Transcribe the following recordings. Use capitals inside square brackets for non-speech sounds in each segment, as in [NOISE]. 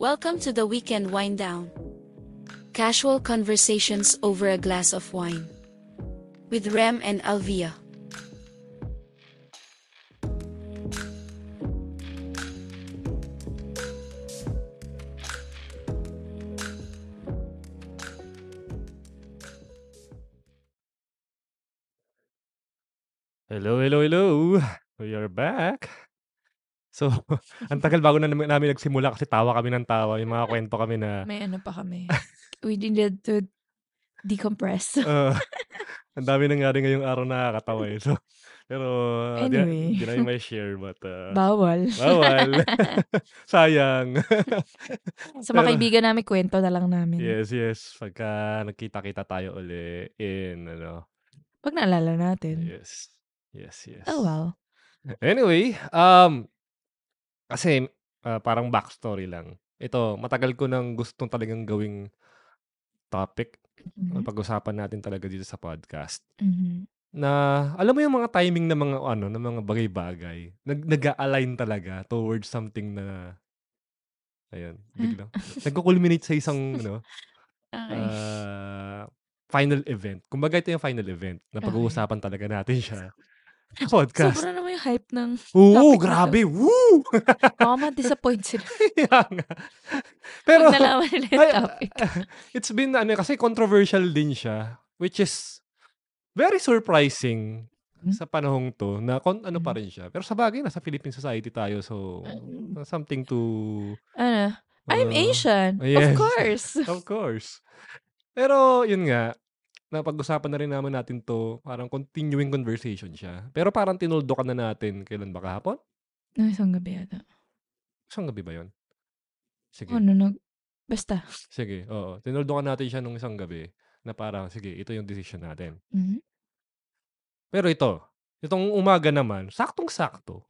Welcome to the weekend wind down. Casual conversations over a glass of wine. With Rem and Alvia. Hello, hello, hello. We are back. So, [LAUGHS] ang tagal bago na namin, namin nagsimula kasi tawa kami ng tawa. Yung mga kwento kami na, May ano pa kami. [LAUGHS] We needed to decompress. [LAUGHS] uh, ang dami nangyari ngayong araw na nakakatawa eh. So, pero, uh, di, Anyway. di namin may share, but, uh, Bawal. bawal. Sayang. Sa mga kaibigan namin, kwento na lang namin. yes, yes. Pagka nagkita-kita tayo uli in, ano, Pag naalala natin. yes. Yes, yes. Oh, well. Anyway, um, kasi ah, parang backstory lang. Ito, matagal ko nang gustong talagang gawing topic. Mhm. Pag-usapan natin talaga dito sa podcast. Mhm. Na, alam mo yung mga timing ng mga ano, ng mga bagay-bagay. Nag nag-a-align talaga towards something na ayun, [LAUGHS] biglang nagko-culminate sa isang ano, Okay. ah, final event. Kumbaga ito yung final event na Okay. pag-uusapan talaga natin siya. Podcast. Sobra naman yung hype ng Oo, topic na to. grabe. Woo! [LAUGHS] baka ma-disappoint sila. [LAUGHS] Nga. Pero, Pag nalaman nila yung [LAUGHS] topic. it's been, ano, kasi controversial din siya, which is very surprising Hmm? sa panahong to, na kon, ano pa Hmm. rin siya. Pero sa bagay, nasa Philippine society tayo, so, Um, something to... ano? I'm uh, Asian. yes. Of course. Of course. Pero, yun nga, napag-usapan na rin naman natin to, parang continuing conversation siya. Pero parang tinuldokan na natin, kailan ba kahapon? No, isang gabi yata. Isang gabi ba yun? Sige. Ano, nag... Basta. Sige, oo. Tinuldukan natin siya nung isang gabi na parang, sige, ito yung decision natin. Mhm. Pero ito, itong umaga naman, saktong-sakto.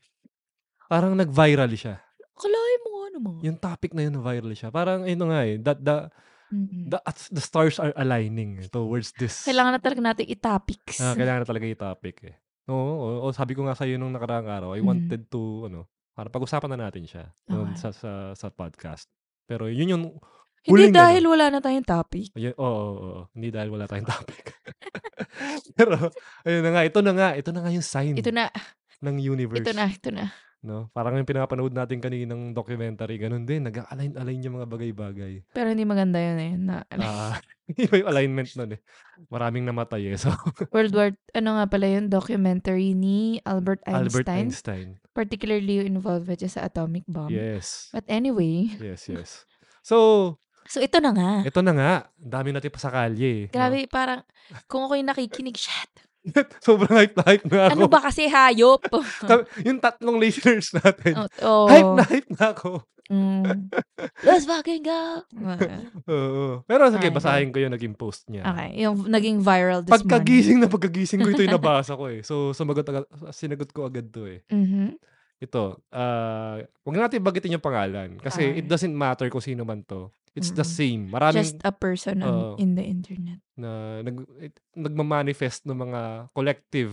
Parang nag-viral siya. Kalahin mo nga naman. Yung topic na yun, viral siya. Parang, ito nga eh, that the, Mhm. the, the stars are aligning towards this. Kailangan na talaga natin i-topics. Ah, kailangan na talaga yung topic eh. Oo, oo, sabi ko nga sa'yo nung nakaraang araw, I Mhm. wanted to, ano, para pag-usapan na natin siya noon Okay. sa, sa, sa podcast. Pero yun yung Hindi huling, dahil ano, wala na tayong topic. Ayun, oo, oo, oo. Hindi dahil wala tayong topic. [LAUGHS] Pero, ayun na nga, ito na nga, ito na nga yung sign Ito na, ng universe. ito na, ito na. No? Parang yung pinapanood natin kaninang documentary, ganun din, nag-align-align yung mga bagay-bagay. Pero hindi maganda yun eh. Na, [LAUGHS] Ah, [LAUGHS] iba yung alignment nun eh. Maraming namatay eh. So, [LAUGHS] World War, ano nga pala yun, documentary ni Albert Einstein. Albert Einstein. Particularly yung involved dyan sa atomic bomb. Yes. But anyway, Yes, yes. So, so ito na nga. ito na nga. Ang dami natin pa sa kalye. eh, no? Grabe, parang, kung ako yung nakikinig, shit. [LAUGHS] Sobrang hype na hype na ako. Ano ba kasi hayop? [LAUGHS] Yung tatlong listeners natin. oh, oh, Hype na hype na ako. Mm. [LAUGHS] Let's fucking go. Oo. Pero sige, Okay. basahin ko yung naging post niya. Okay, yung naging viral this morning. Pagkagising na pagkagising ko, ito yung nabasa ko eh. So, sumagot agad, sinagot ko agad to eh. Mhm. Ito, ah, huwag na natin bagitin yung pangalan. Kasi Okay. it doesn't matter kung sino man to. It's the Mm. same. Maraming Just a person on, Oo. in the internet. na nag, it, nagmamanifest ng mga collective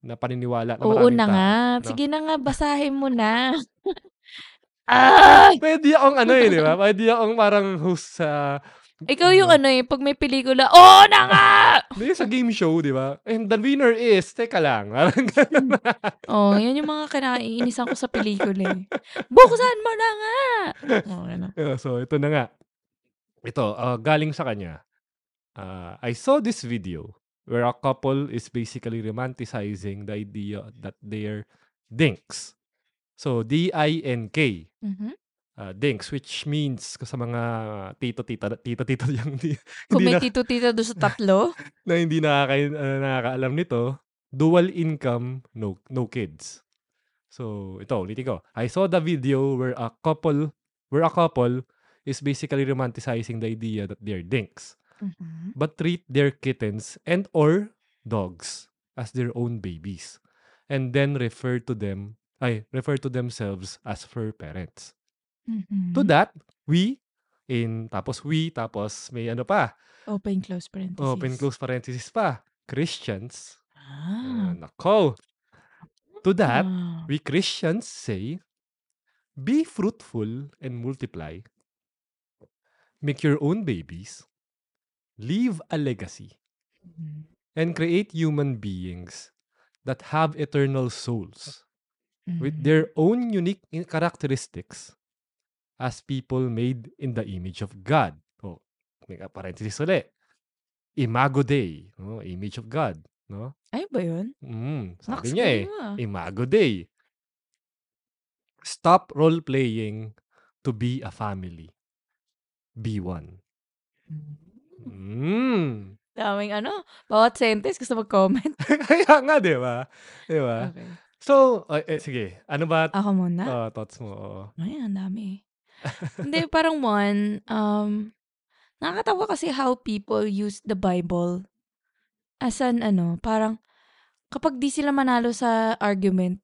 na paniniwala na Oo na tao. nga. no? Sige na nga, basahin mo na. [LAUGHS] Ay! Pwede akong ano eh, di ba? Pwede akong parang host sa Ikaw yung ano eh, pag may pelikula, oo na nga! [LAUGHS] Hindi, sa game show, di ba? And the winner is, teka lang. Ganun. [LAUGHS] oh, yan yung mga kinaiinisan ko sa pelikula eh. Buksan mo na nga! Oh, ano. [LAUGHS] So, ito na nga. Ito, ah, galing sa kanya. Ah, I saw this video where a couple is basically romanticizing the idea that they're dinks. So, D-I-N-K. Mhm. Ah, dinks, which means sa mga tito-tita, tito-tito yung [LAUGHS] hindi, Kung hindi may na, tito-tita doon sa [LAUGHS] tatlo, na hindi nakaka, ah, nakakaalam nito, dual income, no, no kids. So, ito, ulitin ko. I saw the video where a couple, where a couple is basically romanticizing the idea that they're dinks, Mhm. but treat their kittens and or dogs as their own babies, and then refer to them, ay, refer to themselves as fur parents. Mhm. To that, we, in, tapos we, tapos may ano pa, Open, close parentheses. open close parenthesis pa, Christians, Ah. Ah, nako. To that, Ah. we Christians say, be fruitful and multiply, make your own babies, leave a legacy, Mm. and create human beings that have eternal souls with Mm. their own unique characteristics as people made in the image of God. Oh, may parenthesis ulit. Imago Dei, no? image of God, no? Ay ba yun? Mm, sabi Naks, niya eh, galing mo ah. Imago Dei. Stop role playing to be a family. Be one. Mm. Daming ano, bawat sentence gusto mag-comment. [LAUGHS] Kaya nga, di ba? Di ba? Okay. So, ay, eh, sige. Ano ba Ako muna? uh, thoughts mo? Oo. Ay, ang dami. Hindi, parang one, um, nakakatawa kasi how people use the Bible as an, ano, parang, kapag di sila manalo sa argument,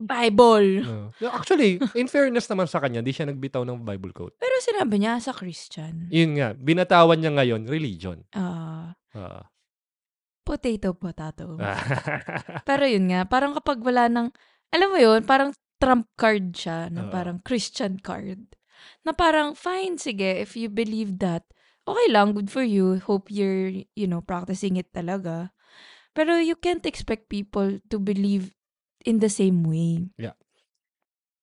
Bible! No. No, Actually, in fairness naman sa kanya, di siya nagbitaw ng Bible quote. Pero sinabi niya sa Christian. Yun nga, binatawan niya ngayon, religion. Ah, Ah. potato, potato. [LAUGHS] Pero yun nga, parang kapag wala nang, alam mo yun, parang trump card siya, na Oo. parang Christian card. Na parang, fine, sige, if you believe that, okay lang, good for you. Hope you're, you know, practicing it talaga. Pero you can't expect people to believe in the same way. Yeah.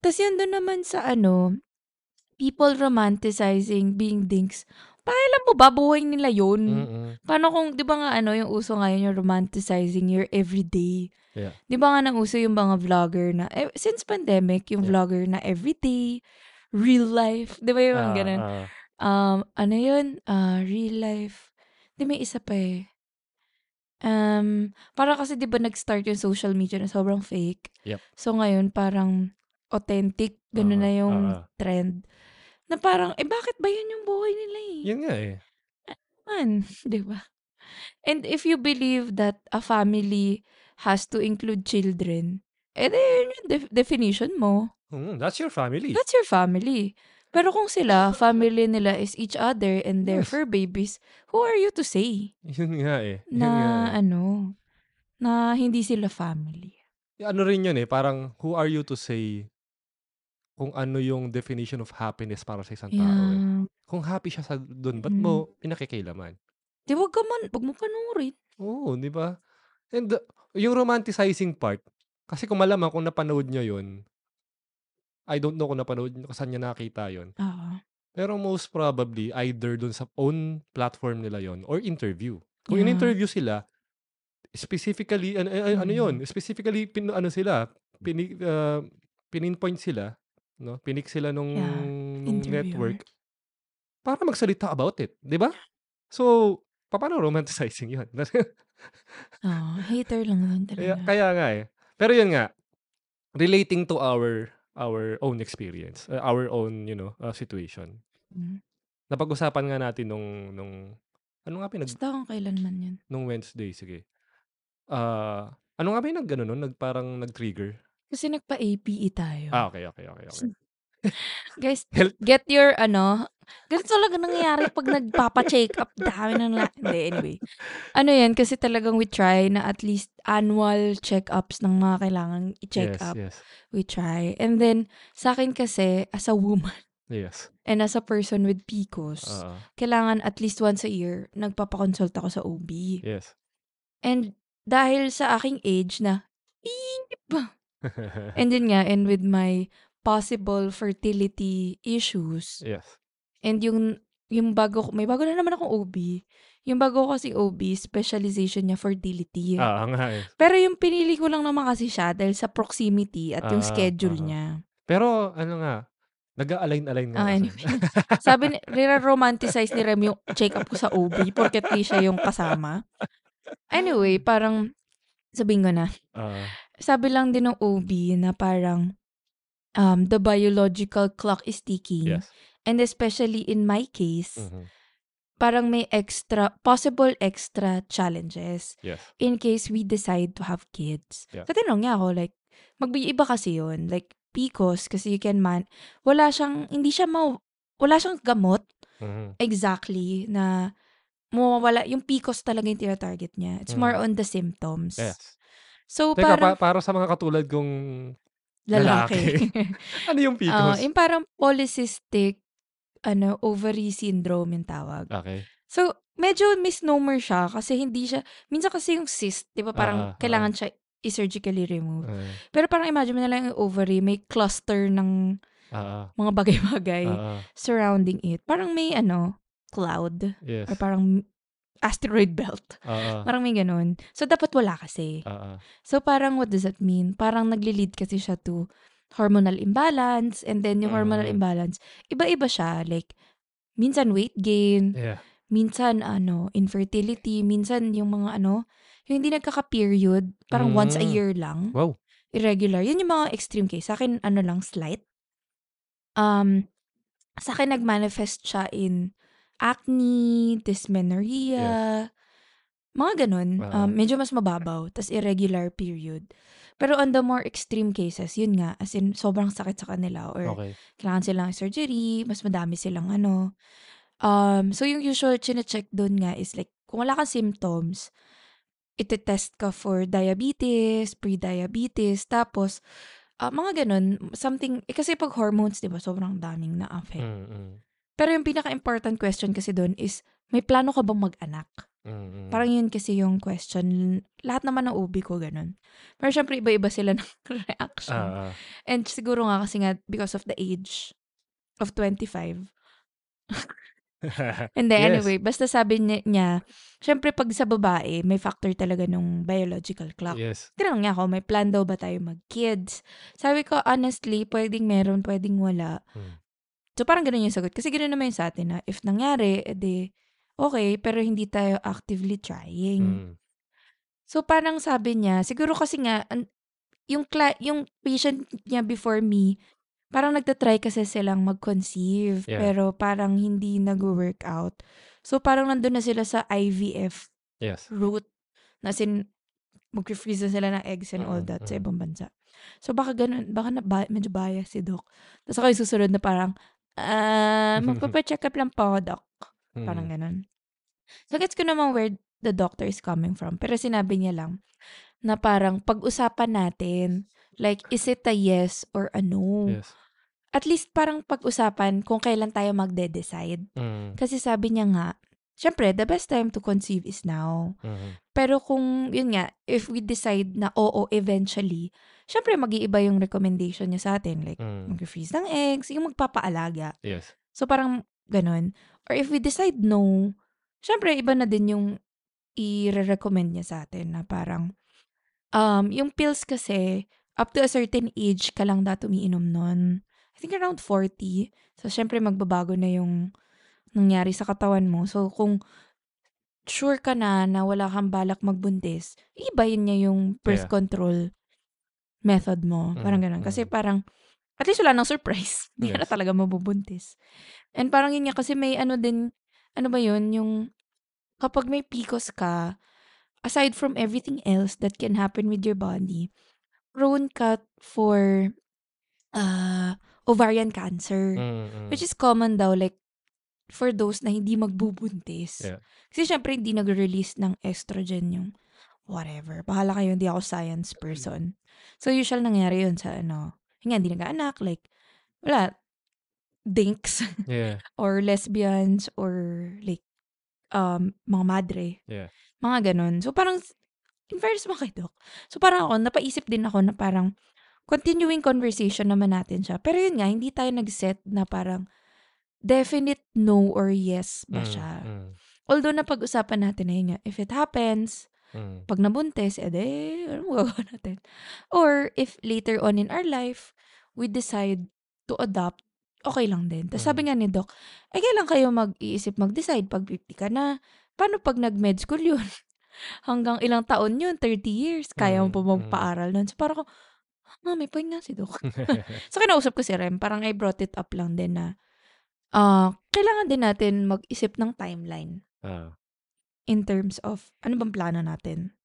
Tapos yun doon naman sa ano, people romanticizing being dinks. Pakialam mo ba, buhay nila yun? Mm-mm. Paano kung, di ba nga ano, yung uso ngayon yung romanticizing your everyday. Yeah. Di ba nga nang uso yung mga vlogger na, eh, since pandemic, yung Yeah. vlogger na everyday, real life. Di ba yung Ah, ganun? ah. Um, ano yun? Ah, real life. Di may isa pa eh. Um, para kasi di ba nag-start yung social media na sobrang fake. Yep. So ngayon parang authentic, Oo, ganun na yung oo. trend. Na parang, eh bakit ba yun yung buhay nila eh? Yun nga eh. man, [LAUGHS] 'di ba? And if you believe that a family has to include children, eh yun yung def- definition mo. Mm, that's your family. That's your family. Pero kung sila, family nila is each other and their Yes. babies, who are you to say Yun nga eh. Yun na nga eh. ano, na hindi sila family? Ano rin yun eh, parang who are you to say kung ano yung definition of happiness para sa isang tao eh. Yeah. Kung happy siya sa doon, ba't Mm. mo pinakikilaman? Di wag ka man, wag mo panurin. Oo, di ba? And uh, yung romanticizing part, kasi kung malamang kung napanood nyo yun, I don't know kung napanood kung saan nyo nakita yun. Oo. Pero most probably, either dun sa own platform nila yon or interview. Kung Yeah. in-interview sila, specifically, ano, ano, ano Mm. yun? Specifically, pin, ano sila, pini, uh, pininpoint sila, no? pinik sila nung, Yeah, interviewer. network para magsalita about it. Di ba? So, paano romanticizing yun? [LAUGHS] Oo, hater lang naman kaya, talaga. kaya nga eh. Pero yun nga, relating to our our own experience, uh, our own, you know, uh, situation. Mm. Napag-usapan nga natin nung, nung ano nga pinag, Basta kung kailan man yan. nung Wednesday, sige. Ah, ano nga ba yung nag, ano, nun, nag, parang nag-trigger? Kasi nagpa-APE tayo. Ah, okay, okay, okay, okay. [LAUGHS] Guys, Health, get your, ano, ganito talaga nangyayari pag nagpapa-check up. Dami ng la- Hindi, anyway. Ano yan, kasi talagang we try na at least annual check-ups ng mga kailangan i-check yes, up. yes, We try. And then, sa akin kasi, as a woman yes. and as a person with PCOS, Ah, kailangan at least once a year, nagpapakonsult ako sa OB. yes. And dahil sa aking age na, "Beep!" [LAUGHS] and then nga, and with my possible fertility issues, yes. And yung, yung bago, ko- may bago na naman akong OB. Yung bago ko kasi OB, specialization niya fertility. Ah, nga eh. Pero yung pinili ko lang naman kasi siya dahil sa proximity at yung Ah, schedule aha. niya. Pero, ano nga, nag-align-align nga Ah, kasi. anyway. Sabi ni, romanticize ni Rem yung check-up ko sa OB porket di siya yung kasama. Anyway, parang, sabihin ko na, Ah, sabi lang din ng OB na parang, um, the biological clock is ticking. yes. And especially in my case, Mhm. parang may extra, possible extra challenges Yes. in case we decide to have kids. Yeah. So, tinanong niya ako, like, mag-iiba kasi yun. Like, PCOS, kasi you can man, wala siyang, hindi siya ma, wala siyang gamot Mhm. exactly na mawawala, yung PCOS talaga yung tinatarget niya. It's more Mhm. on the symptoms. Yes. So, Teka, parang pa- para sa mga katulad kong lalaki. [LAUGHS] [LAUGHS] ano yung Ah, PCOS? yung parang polycystic ano, ovary syndrome yung tawag. Okay. So, medyo misnomer siya kasi hindi siya, minsan kasi yung cyst, di ba parang Ah, ah, kailangan siya i-surgically remove. Uh, Pero parang imagine mo na lang yung ovary, may cluster ng ah, mga bagay-bagay ah, surrounding it. Parang may ano, cloud. yes. Or parang asteroid belt. [LAUGHS] Ah, Parang may ganun. So, dapat wala kasi. ah. So, parang what does that mean? Parang nagli-lead kasi siya to hormonal imbalance. And then, yung hormonal Mm. imbalance, iba-iba siya. Like, minsan weight gain, Yeah. minsan ano, infertility, minsan yung mga ano, yung hindi nagkaka-period, parang once a Mm. year lang, Wow. irregular. Yun yung mga extreme case. Sa akin, ano lang, slight. Um, sa akin, nag-manifest siya in acne, dysmenorrhea, mga ganun. Um, medyo mas mababaw, tas irregular period. Pero on the more extreme cases, yun nga, as in, sobrang sakit sa kanila or Okay. kailangan silang surgery, mas madami silang ano. Um, so yung usual chine-check doon nga is like, kung wala kang symptoms, iti-test ka for diabetes, pre-diabetes, tapos, ah, mga ganun, something, eh, kasi pag hormones, di ba, sobrang daming na-affect. Mm, mm, Pero yung pinaka-important question kasi doon is, may plano ka bang mag-anak? mm, mm. Parang yun kasi yung question. Lahat naman ng OB ko ganun. Pero syempre, iba-iba sila [LAUGHS] ng reaction. Ah. And siguro nga kasi nga because of the age of 25. [LAUGHS] And then Yes. anyway, basta sabi niya, niya, syempre pag sa babae, may factor talaga nung biological clock. yes. Tinanong niya ako, may plan daw ba tayo mag-kids? Sabi ko, honestly, pwedeng meron, pwedeng wala. Hmm. So parang ganun yung sagot. Kasi ganun naman yung sa atin na if nangyari, edi okay, pero hindi tayo actively trying. Mm. So parang sabi niya, siguro kasi nga, an- yung, cla- yung patient niya before me, parang nagtatry kasi silang mag-conceive, Yeah. pero parang hindi nag-work out. So parang nandun na sila sa IVF Yes. route, na sin, mag-freeze na sila ng eggs and all that sa mm. ibang bansa. So baka ganun, baka na, ba, medyo bias si Doc. Tapos ako yung susunod na parang, ah, [LAUGHS] magpapacheck up lang po Doc. Parang Mm. ganun. So, gets ko naman where the doctor is coming from. Pero sinabi niya lang na parang pag-usapan natin, like, is it a yes or a no? Yes. At least parang pag-usapan kung kailan tayo magde-decide. Mm, Kasi sabi niya nga, syempre, the best time to conceive is now. mm, Pero kung, yun nga, if we decide na oo eventually, syempre, mag-iiba yung recommendation niya sa atin. Like, mm. mag-freeze ng eggs, yung magpapaalaga. Yes. So, parang ganun. Or if we decide no, syempre, iba na din yung i-recommend niya sa atin na parang, um, yung pills kasi, up to a certain age ka lang dapat umiinom nun. I think around 40. So, syempre, magbabago na yung nangyari sa katawan mo. So, kung sure ka na na wala kang balak magbuntis, ibayin niya yung birth Yeah. control method mo. Parang Mm, ganun. Kasi mm. parang, at least wala nang surprise. [LAUGHS] Hindi ka na Yes. talaga mabubuntis. And parang yun nga, kasi may ano din, ano ba yun, yung kapag may PCOS ka, aside from everything else that can happen with your body, prone ka for uh, ovarian cancer. Mm, mm. Which is common daw, like, for those na hindi magbubuntis. Yeah. Kasi syempre, hindi nag-release ng estrogen yung whatever. Bahala kayo, hindi ako science person. So, usual nangyari yun sa ano, yun nga, hindi nag-anak, like, wala, dinks, [LAUGHS] Yeah. or lesbians, or like, um, mga madre. Yeah. Mga ganun. So, parang, in fairness mo kay Doc. So, parang ako, napaisip din ako na parang, continuing conversation naman natin siya. Pero yun nga, hindi tayo nag-set na parang, definite no or yes ba Mm, siya. mm, Although, napag-usapan natin na yun nga, if it happens, mm. pag nabuntis, edi, ano magagawa [LAUGHS] natin? Or, if later on in our life, we decide to adopt, okay lang din. Tapos sabi nga ni Doc, eh, kailan kayo mag-iisip mag-decide? Pag 50 ka na, paano pag nag-med school yun? [LAUGHS] Hanggang ilang taon yun? 30 years? Kaya mo Mm, pa mm. magpa-aral nun? So, parang ko, ah, may point nga si Doc. [LAUGHS] so, kinausap ko si Rem, parang I brought it up lang din na, ah, kailangan din natin mag-isip ng timeline ah, in terms of, ano bang plano natin?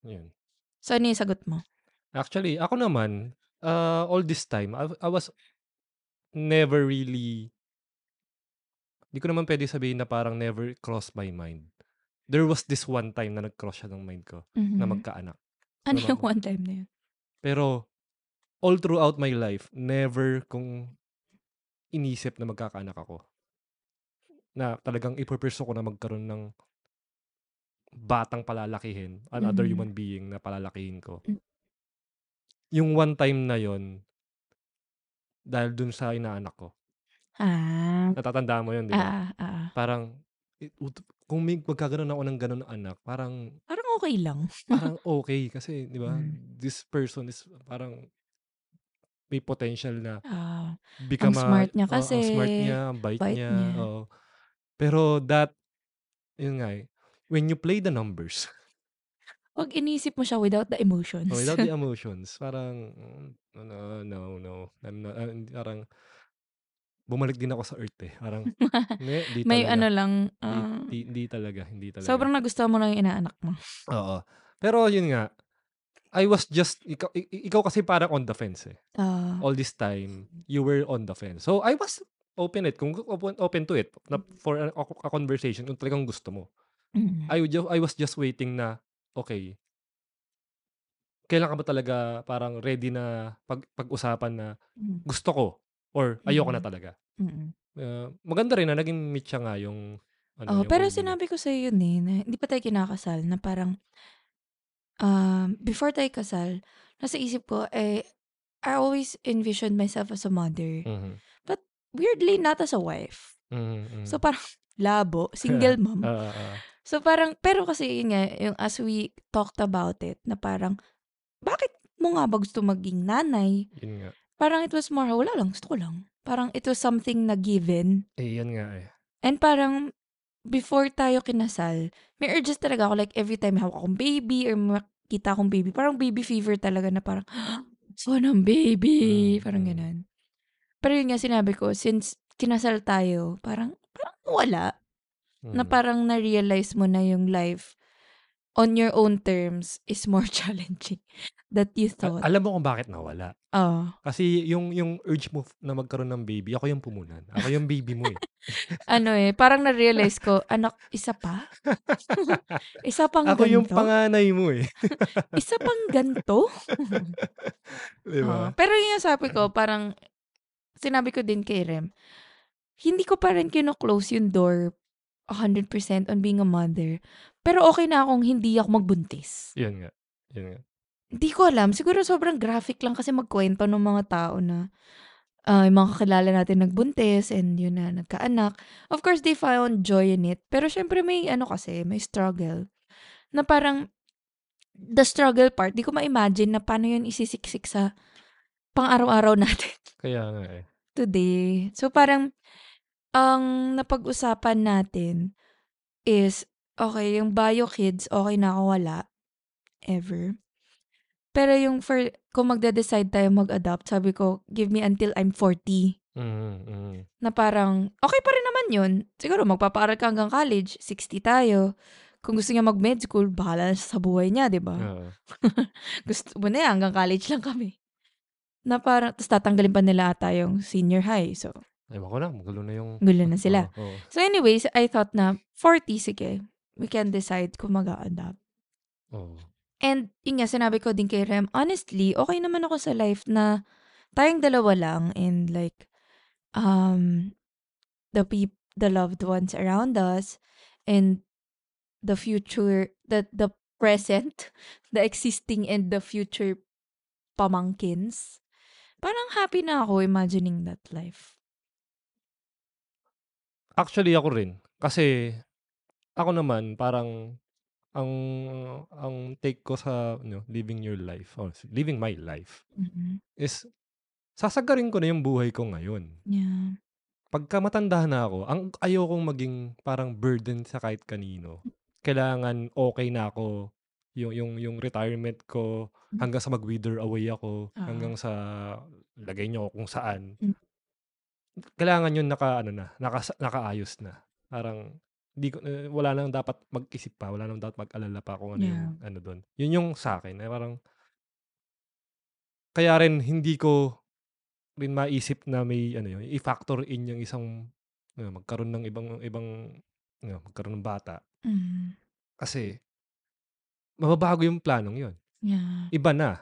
yun. So, ano yung sagot mo? Actually, ako naman, uh, all this time, I, I was never really, hindi ko naman pwede sabihin na parang never crossed my mind. There was this one time na nag-cross siya ng mind ko na Mhm. magkaanak. Ano yung one time na yun? Pero, all throughout my life, never kung inisip na magkakaanak ako. Na talagang ipupursue ko na magkaroon ng batang palalakihin, another Mhm. human being na palalakihin ko. Hmm. Yung one time na yon dahil dun sa inaanak ko. Ah. Natatandaan mo yun, di ba? Ah, oo. Parang, eh, ut- kung may magkakaroon ako ng ganun na anak, parang, Parang okay lang. parang [LAUGHS] okay. Kasi, di ba, Mm. this person is parang may potential na Ah, become ang a- smart niya oh, ang smart kasi, niya, ang bait, bait niya. niya. oo. Pero that, yun nga eh, when you play the numbers, Pag inisip mo siya without the emotions. oh, without the [LAUGHS] emotions, parang, mm, no, no, no. I'm not, ah, hindi- parang, bumalik din ako sa earth eh. Parang, [LAUGHS] hindi, di May talaga. ano lang, Di, ah, di, di talaga, hindi talaga. sobrang nagustuhan mo lang yung inaanak mo. Oo. Pero yun nga, I was just, ikaw, ikaw kasi parang on the fence eh. Ah, All this time, you were on the fence. So, I was open it, kung open, open to it, na, for a, a conversation, kung talagang gusto mo. mm, I, would I was just waiting na, okay, kailan ka ba talaga parang ready na pag, pag-usapan na mm, gusto ko or ayoko na mm, talaga. mm. Uh, maganda rin na naging meet siya nga yung ano, Oh, yung pero sinabi ko sa yun eh, na hindi pa tayo kinakasal, na parang, um, before tayo kasal, nasa isip ko, eh, I always envisioned myself as a mother. Mhm. But weirdly, not as a wife. Mhm, mhm. So parang, [LAUGHS] labo, single mom. Ah, ah, ah. So parang, pero kasi yun nga, yung as we talked about it, na parang, bakit mo nga ba gusto maging nanay? yun nga. Parang it was more, wala lang, gusto ko lang. Parang it was something na given. Eh, yan nga eh. And parang, before tayo kinasal, may urges talaga ako, like every time hawak akong baby or makita akong baby, parang baby fever talaga na parang, [GASPS] so ng baby, Mm, parang mm. ganun. Pero yun nga sinabi ko, since kinasal tayo, parang, parang wala. Na Mhm. parang na-realize mo na yung life on your own terms is more [LAUGHS] challenging that you A- thought. alam mo kung bakit nawala? Oh. Kasi yung yung urge mo na magkaroon ng baby, ako yung pumunan. Ako yung baby mo eh. [LAUGHS] ano eh, parang na-realize ko, anak, isa pa? [LAUGHS] isa pang ako yung ganto? panganay mo eh. isa pang ganto? Di ba? Oo. pero yung sabi ko, parang, sinabi ko din kay Rem, hindi ko pa rin kino-close yung door 100% on being a mother. Pero okay na akong hindi ako magbuntis. Yun nga. Yun nga. Hindi ko alam. Siguro sobrang graphic lang kasi magkwento ng mga tao na ah, yung mga kakilala natin nagbuntis and yun na, nagkaanak. Of course, they found joy in it. Pero syempre may ano kasi, may struggle. Na parang, the struggle part, di ko ma-imagine na paano yun isisiksik sa pang-araw-araw [LAUGHS] natin Kaya nga eh. today. So parang, ang napag-usapan natin is, okay, yung bio kids, okay na ako wala. Ever. Pero yung for, kung magde-decide tayo mag-adopt, sabi ko, give me until I'm 40. Mhm, mhm. Na parang, okay pa rin naman yun. Siguro, magpapaaral ka hanggang college, 60 tayo. Kung gusto niya mag-med school, bahala na siya sa buhay niya, di ba? Oo. [LAUGHS] gusto mo na yan, hanggang college lang kami. Na parang, tapos tatanggalin pa nila ata yung senior high. So, Ewan ko na, magulo na yung... gulo na sila. Oo, [LAUGHS] oo. So anyways, I thought na 40, sige, we can decide kung mag-a-adopt. Oo. And yun nga, sinabi ko din kay Rem, honestly, okay naman ako sa life na tayong dalawa lang and like, um, the peop the loved ones around us and the future, the, the present, [LAUGHS] the existing and the future pamangkins. Parang happy na ako imagining that life. Actually, ako rin. Kasi, ako naman, parang, ang ang take ko sa ano, living your life, or living my life, Mhm. is, sasagarin ko na yung buhay ko ngayon. Yeah. Pagka matanda na ako, ang ayokong maging parang burden sa kahit kanino. Kailangan okay na ako yung yung yung retirement ko hanggang sa mag-wither away ako, Oo. hanggang sa lagay niyo ako kung saan. Mm. Kailangan yun naka ano na, naka, nakaayos na. Parang di ko eh, wala nang dapat mag-isip pa, wala nang dapat mag-alala pa kung ano yung Yeah. ano doon. Yun yung sa akin, eh, parang kaya rin hindi ko rin maisip na may ano yun, i-factor in yung isang ano, magkaroon ng ibang ibang ano, magkaroon ng bata Mm. kasi mababago yung planong yun. Yeah. Iba na.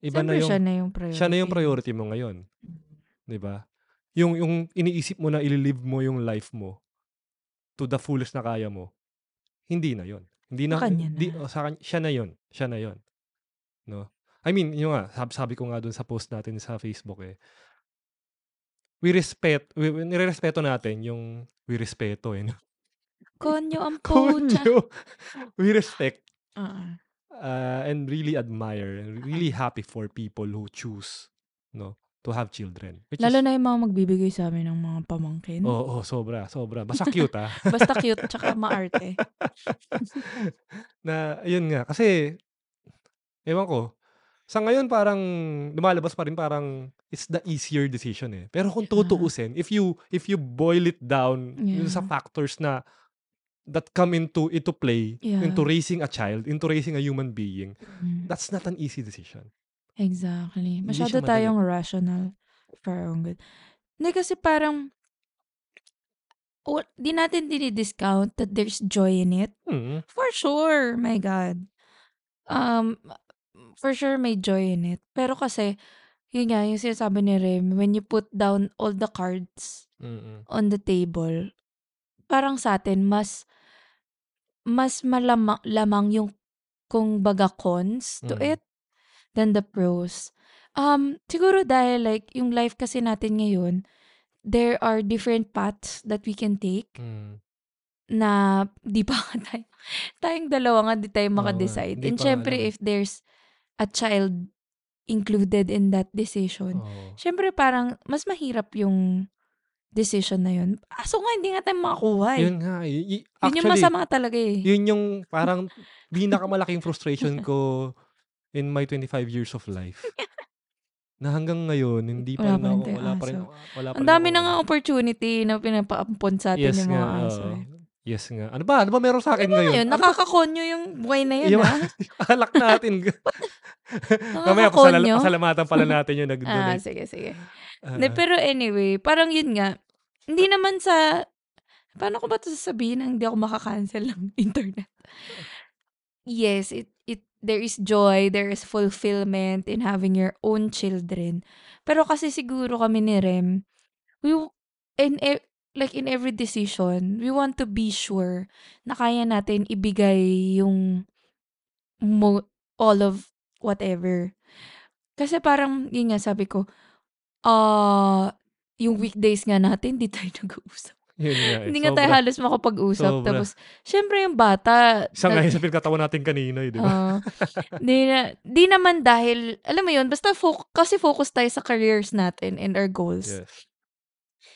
Iba na Siyempre, yung siya na yung priority. siya na yung priority mo ngayon, Mm. 'di ba? Yung yung iniisip mo na ililive mo yung life mo to the fullest na kaya mo, hindi na yon. Hindi na, kanya di, na. oh, sa kanya, siya na yon. Siya na yon. No? I mean, yun nga, sabi, sabi ko nga dun sa post natin sa Facebook eh, we respect, we, we nirerespeto natin yung we respeto eh. no? Konyo ang. [LAUGHS] Konyo. we respect Oo. uh, and really admire and really happy for people who choose no to have children. Which Lalo is, na yung mga magbibigay sa amin ng mga pamangkin. Oo, oh, sobra, sobra. Basta cute ah. [LAUGHS] Basta cute, tsaka maarte. [LAUGHS] na, yun nga. Kasi, ewan ko, sa ngayon parang lumalabas pa rin parang it's the easier decision eh. Pero kung Yeah. tutuusin, if you if you boil it down yun sa Yeah. factors na that come into into play Yeah. into raising a child, into raising a human being, Mm. that's not an easy decision. Exactly. Hindi Masyado siya madali. tayong rational for our own good. Hindi kasi parang o, di natin dinidiscount that there's joy in it. Hmm. For sure. My God. Um, for sure may joy in it. Pero kasi, yun nga, yung sinasabi ni Rem, when you put down all the cards Mm-mm. on the table, parang sa atin, mas, mas malamang lamang yung, kung baga cons to Mm. it than the pros. Um, siguro dahil like, yung life kasi natin ngayon, there are different paths that we can take Mm. na [LAUGHS] di pa nga tayo, tayong dalawa nga di tayo Oo nga, makadecide. hindi And pa syempre, alam eh. if there's a child included in that decision, Oo. syempre parang mas mahirap yung decision na yun. Aso nga, hindi nga tayo makakuha eh. Yun nga. y- y- Yun yung Actually, masama talaga eh. yun yung [LAUGHS] parang pinakamalaking frustration ko in my 25 years of life. [LAUGHS] Na hanggang ngayon, hindi pa Wala rin pa rin ako, wala pa rin, aso. wala pa Ang rin dami ako, na nga ano. opportunity na pinapaampon sa atin Yes yung nga, mga aso oo. eh. Yes nga. Ano ba? Ano ba meron sa akin Ano ngayon? yun? Ano? Nakakakonyo yung buhay na yun Yung ah. [LAUGHS] alak natin. [LAUGHS] Mamaya, pasala, pasalamatan pala natin yung Ah, nag-donate. sige, sige. Ah, De, pero anyway, parang yun nga, hindi naman sa, paano ko ba ito sasabihin na hindi ako makakancel ng internet? Yes, it, there is joy, there is fulfillment in having your own children. Pero kasi siguro kami ni Rem, we, in, e- like in every decision, we want to be sure na kaya natin ibigay yung mo, all of whatever. Kasi parang, yun nga sabi ko, ah, yung weekdays nga natin, [LAUGHS] di tayo nag-uusap. Yun nga eh. Hindi nga tayo Sobra. halos makapag-usap. Sobra. Tapos, syempre yung bata, Isa nga sa pinagkatawa natin kanina, eh, di ba? Oo. di, na, di naman dahil, alam mo yun, basta fo- kasi focus tayo sa careers natin and our goals. yes.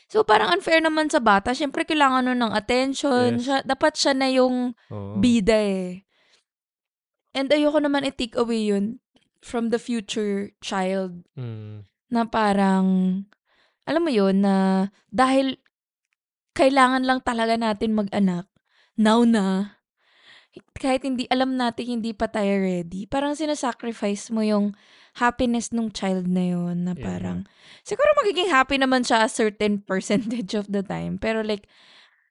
So, parang unfair naman sa bata. Syempre, kailangan nun ng attention. Yes. Siya, dapat siya na yung Oo. bida eh. And ayoko naman i-take away yun from the future child Mm. na parang, alam mo yun, na dahil kailangan lang talaga natin mag-anak, now na, kahit hindi, alam natin hindi pa tayo ready, parang sinasacrifice mo yung happiness nung child na yun, na Yeah. parang, siguro magiging happy naman siya a certain percentage of the time, pero like,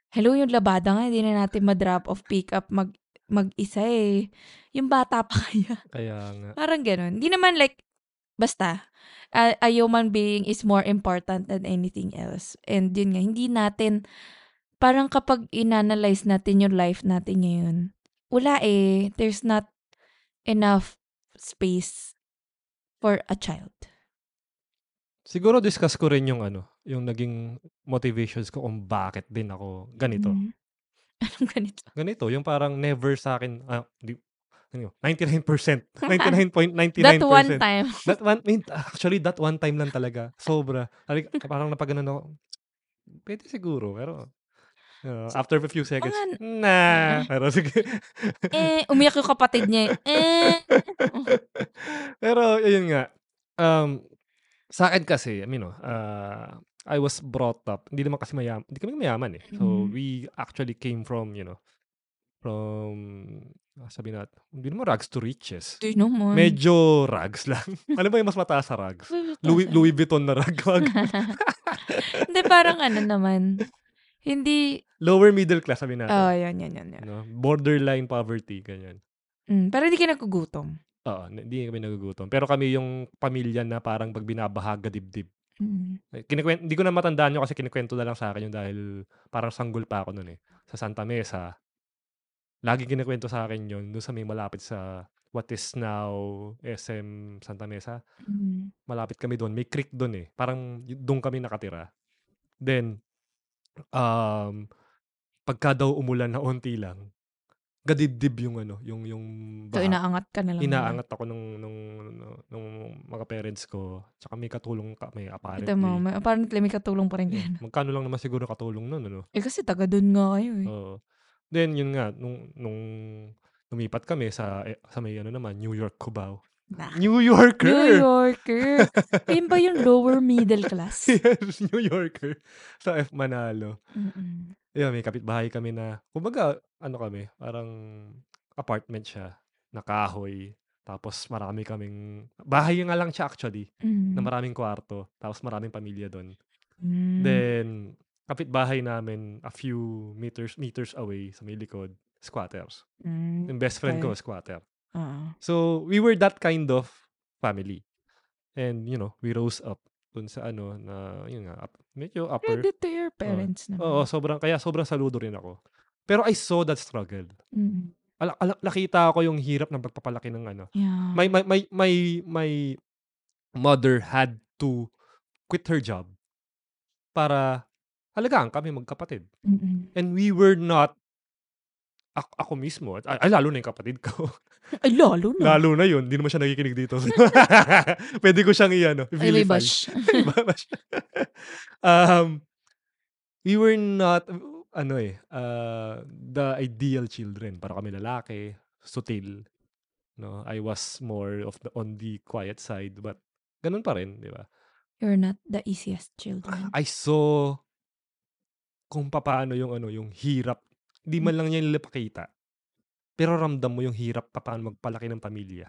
hello, yung labada nga, hindi na natin ma-drop off pick up mag, mag-isa eh. Yung bata pa [LAUGHS] kaya. Kaya nga. Parang ganun. Hindi naman like, basta, a, a human being is more important than anything else. And yun nga, hindi natin, parang kapag inanalyze natin yung life natin ngayon, wala eh, there's not enough space for a child. Siguro discuss ko rin yung ano, yung naging motivations ko kung bakit din ako ganito. Mhm. [LAUGHS] Anong ganito? Ganito, yung parang never sa akin, ah, di, ano yun, 99%, 99.99%. [LAUGHS] That one time. [LAUGHS] That one, mean, actually, that one time lang talaga. Sobra. Like, parang napaganon ako. Pwede siguro, pero uh, after a few seconds, Mga- nah. Pero sige. [LAUGHS] eh, umiyak yung kapatid niya. Eh. pero, yun nga. Um, sa akin kasi, I mean, no, uh, I was brought up, hindi naman kasi mayaman, hindi kami mayaman eh. So, Mhm. we actually came from, you know, from, ah, sabi natin, hindi naman rags to riches. Di naman. Medyo rags lang. [LAUGHS] ano ba yung mas mataas sa rags? Louis, Louis Vuitton na rag. [LAUGHS] Hindi, parang ano naman. Hindi, Lower middle class, sabi natin. oh, yan, yan, yan. yan. no? Borderline poverty, ganyan. Mm, pero hindi ka nagugutom. Oo, hindi kami nagugutom. Pero kami yung pamilya na parang pag binabahaga dibdib. Mm. Eh, Kinikwen hindi ko na matandaan yun kasi kinukuwento na lang sa akin yun dahil parang sanggol pa ako nun, eh. Sa Santa Mesa, laging kinukuwento sa akin yun dun sa may malapit sa what is now SM Santa Mesa. Mm. Malapit kami dun, may creek dun, eh. Parang dun kami nakatira. Then, um, pagka daw umulan na onti lang, gadibdib yung ano, yung yung So, baha. inaangat ka na lang. Inaangat ako nung nung nu nung mga parents ko, tsaka may katulong Kita mo, apparently. may apparently may katulong pa rin no? magkano lang naman siguro katulong nun ano? Eh, kasi taga dun nga kayo, eh. Oo. Then yun nga, nung nung lumipat kami sa eh, sa may ano naman, New York, Cubao. Nah. New New Yorker! [LAUGHS] Yorker. Ayun ba yung lower middle class? [LAUGHS] Yes, New Yorker. Sa F Manalo. Mm. Ayun, may kapitbahay kami na kumbaga ano kami, parang apartment siya na kahoy. Tapos marami kaming bahay nga lang siya actually, na Mm. maraming kwarto, tapos maraming pamilya dun. Hmm. Then, kapitbahay namin a few meters meters away sa may likod, squatters. Hmm, Yung best friend ko, okey. squatter. Oo. So, we were that kind of family. And, you know, we rose up dun sa ano na, yun nga, up, medyo upper. Credit to your Oo. parents Oo, naman. sobrang, kaya sobrang saludo rin ako. Pero I saw that struggle. Mm. Ala, ala, nakita ko yung hirap ng pagpapalaki ng ano. Yeah. My, my, my, my, my mother had to quit her job para alagaan kami magkapatid. Mm. And we were not ako, ako mismo, ay, ay, lalo na yung kapatid ko. Ay, lalo na. lalo na yun, hindi naman siya nakikinig dito. [LAUGHS] [LAUGHS] Pwede ko siyang i-ano, Ay, [LAUGHS] may. Bash. um, we were not, ano eh, uh, the ideal children. Para kami lalaki, sutil. No, I was more of the on the quiet side, but ganun pa rin, di ba? You're not the easiest children. I saw kung papaano yung ano, yung hirap. Hindi man lang niya nilipakita. Pero ramdam mo yung hirap papaano magpalaki ng pamilya.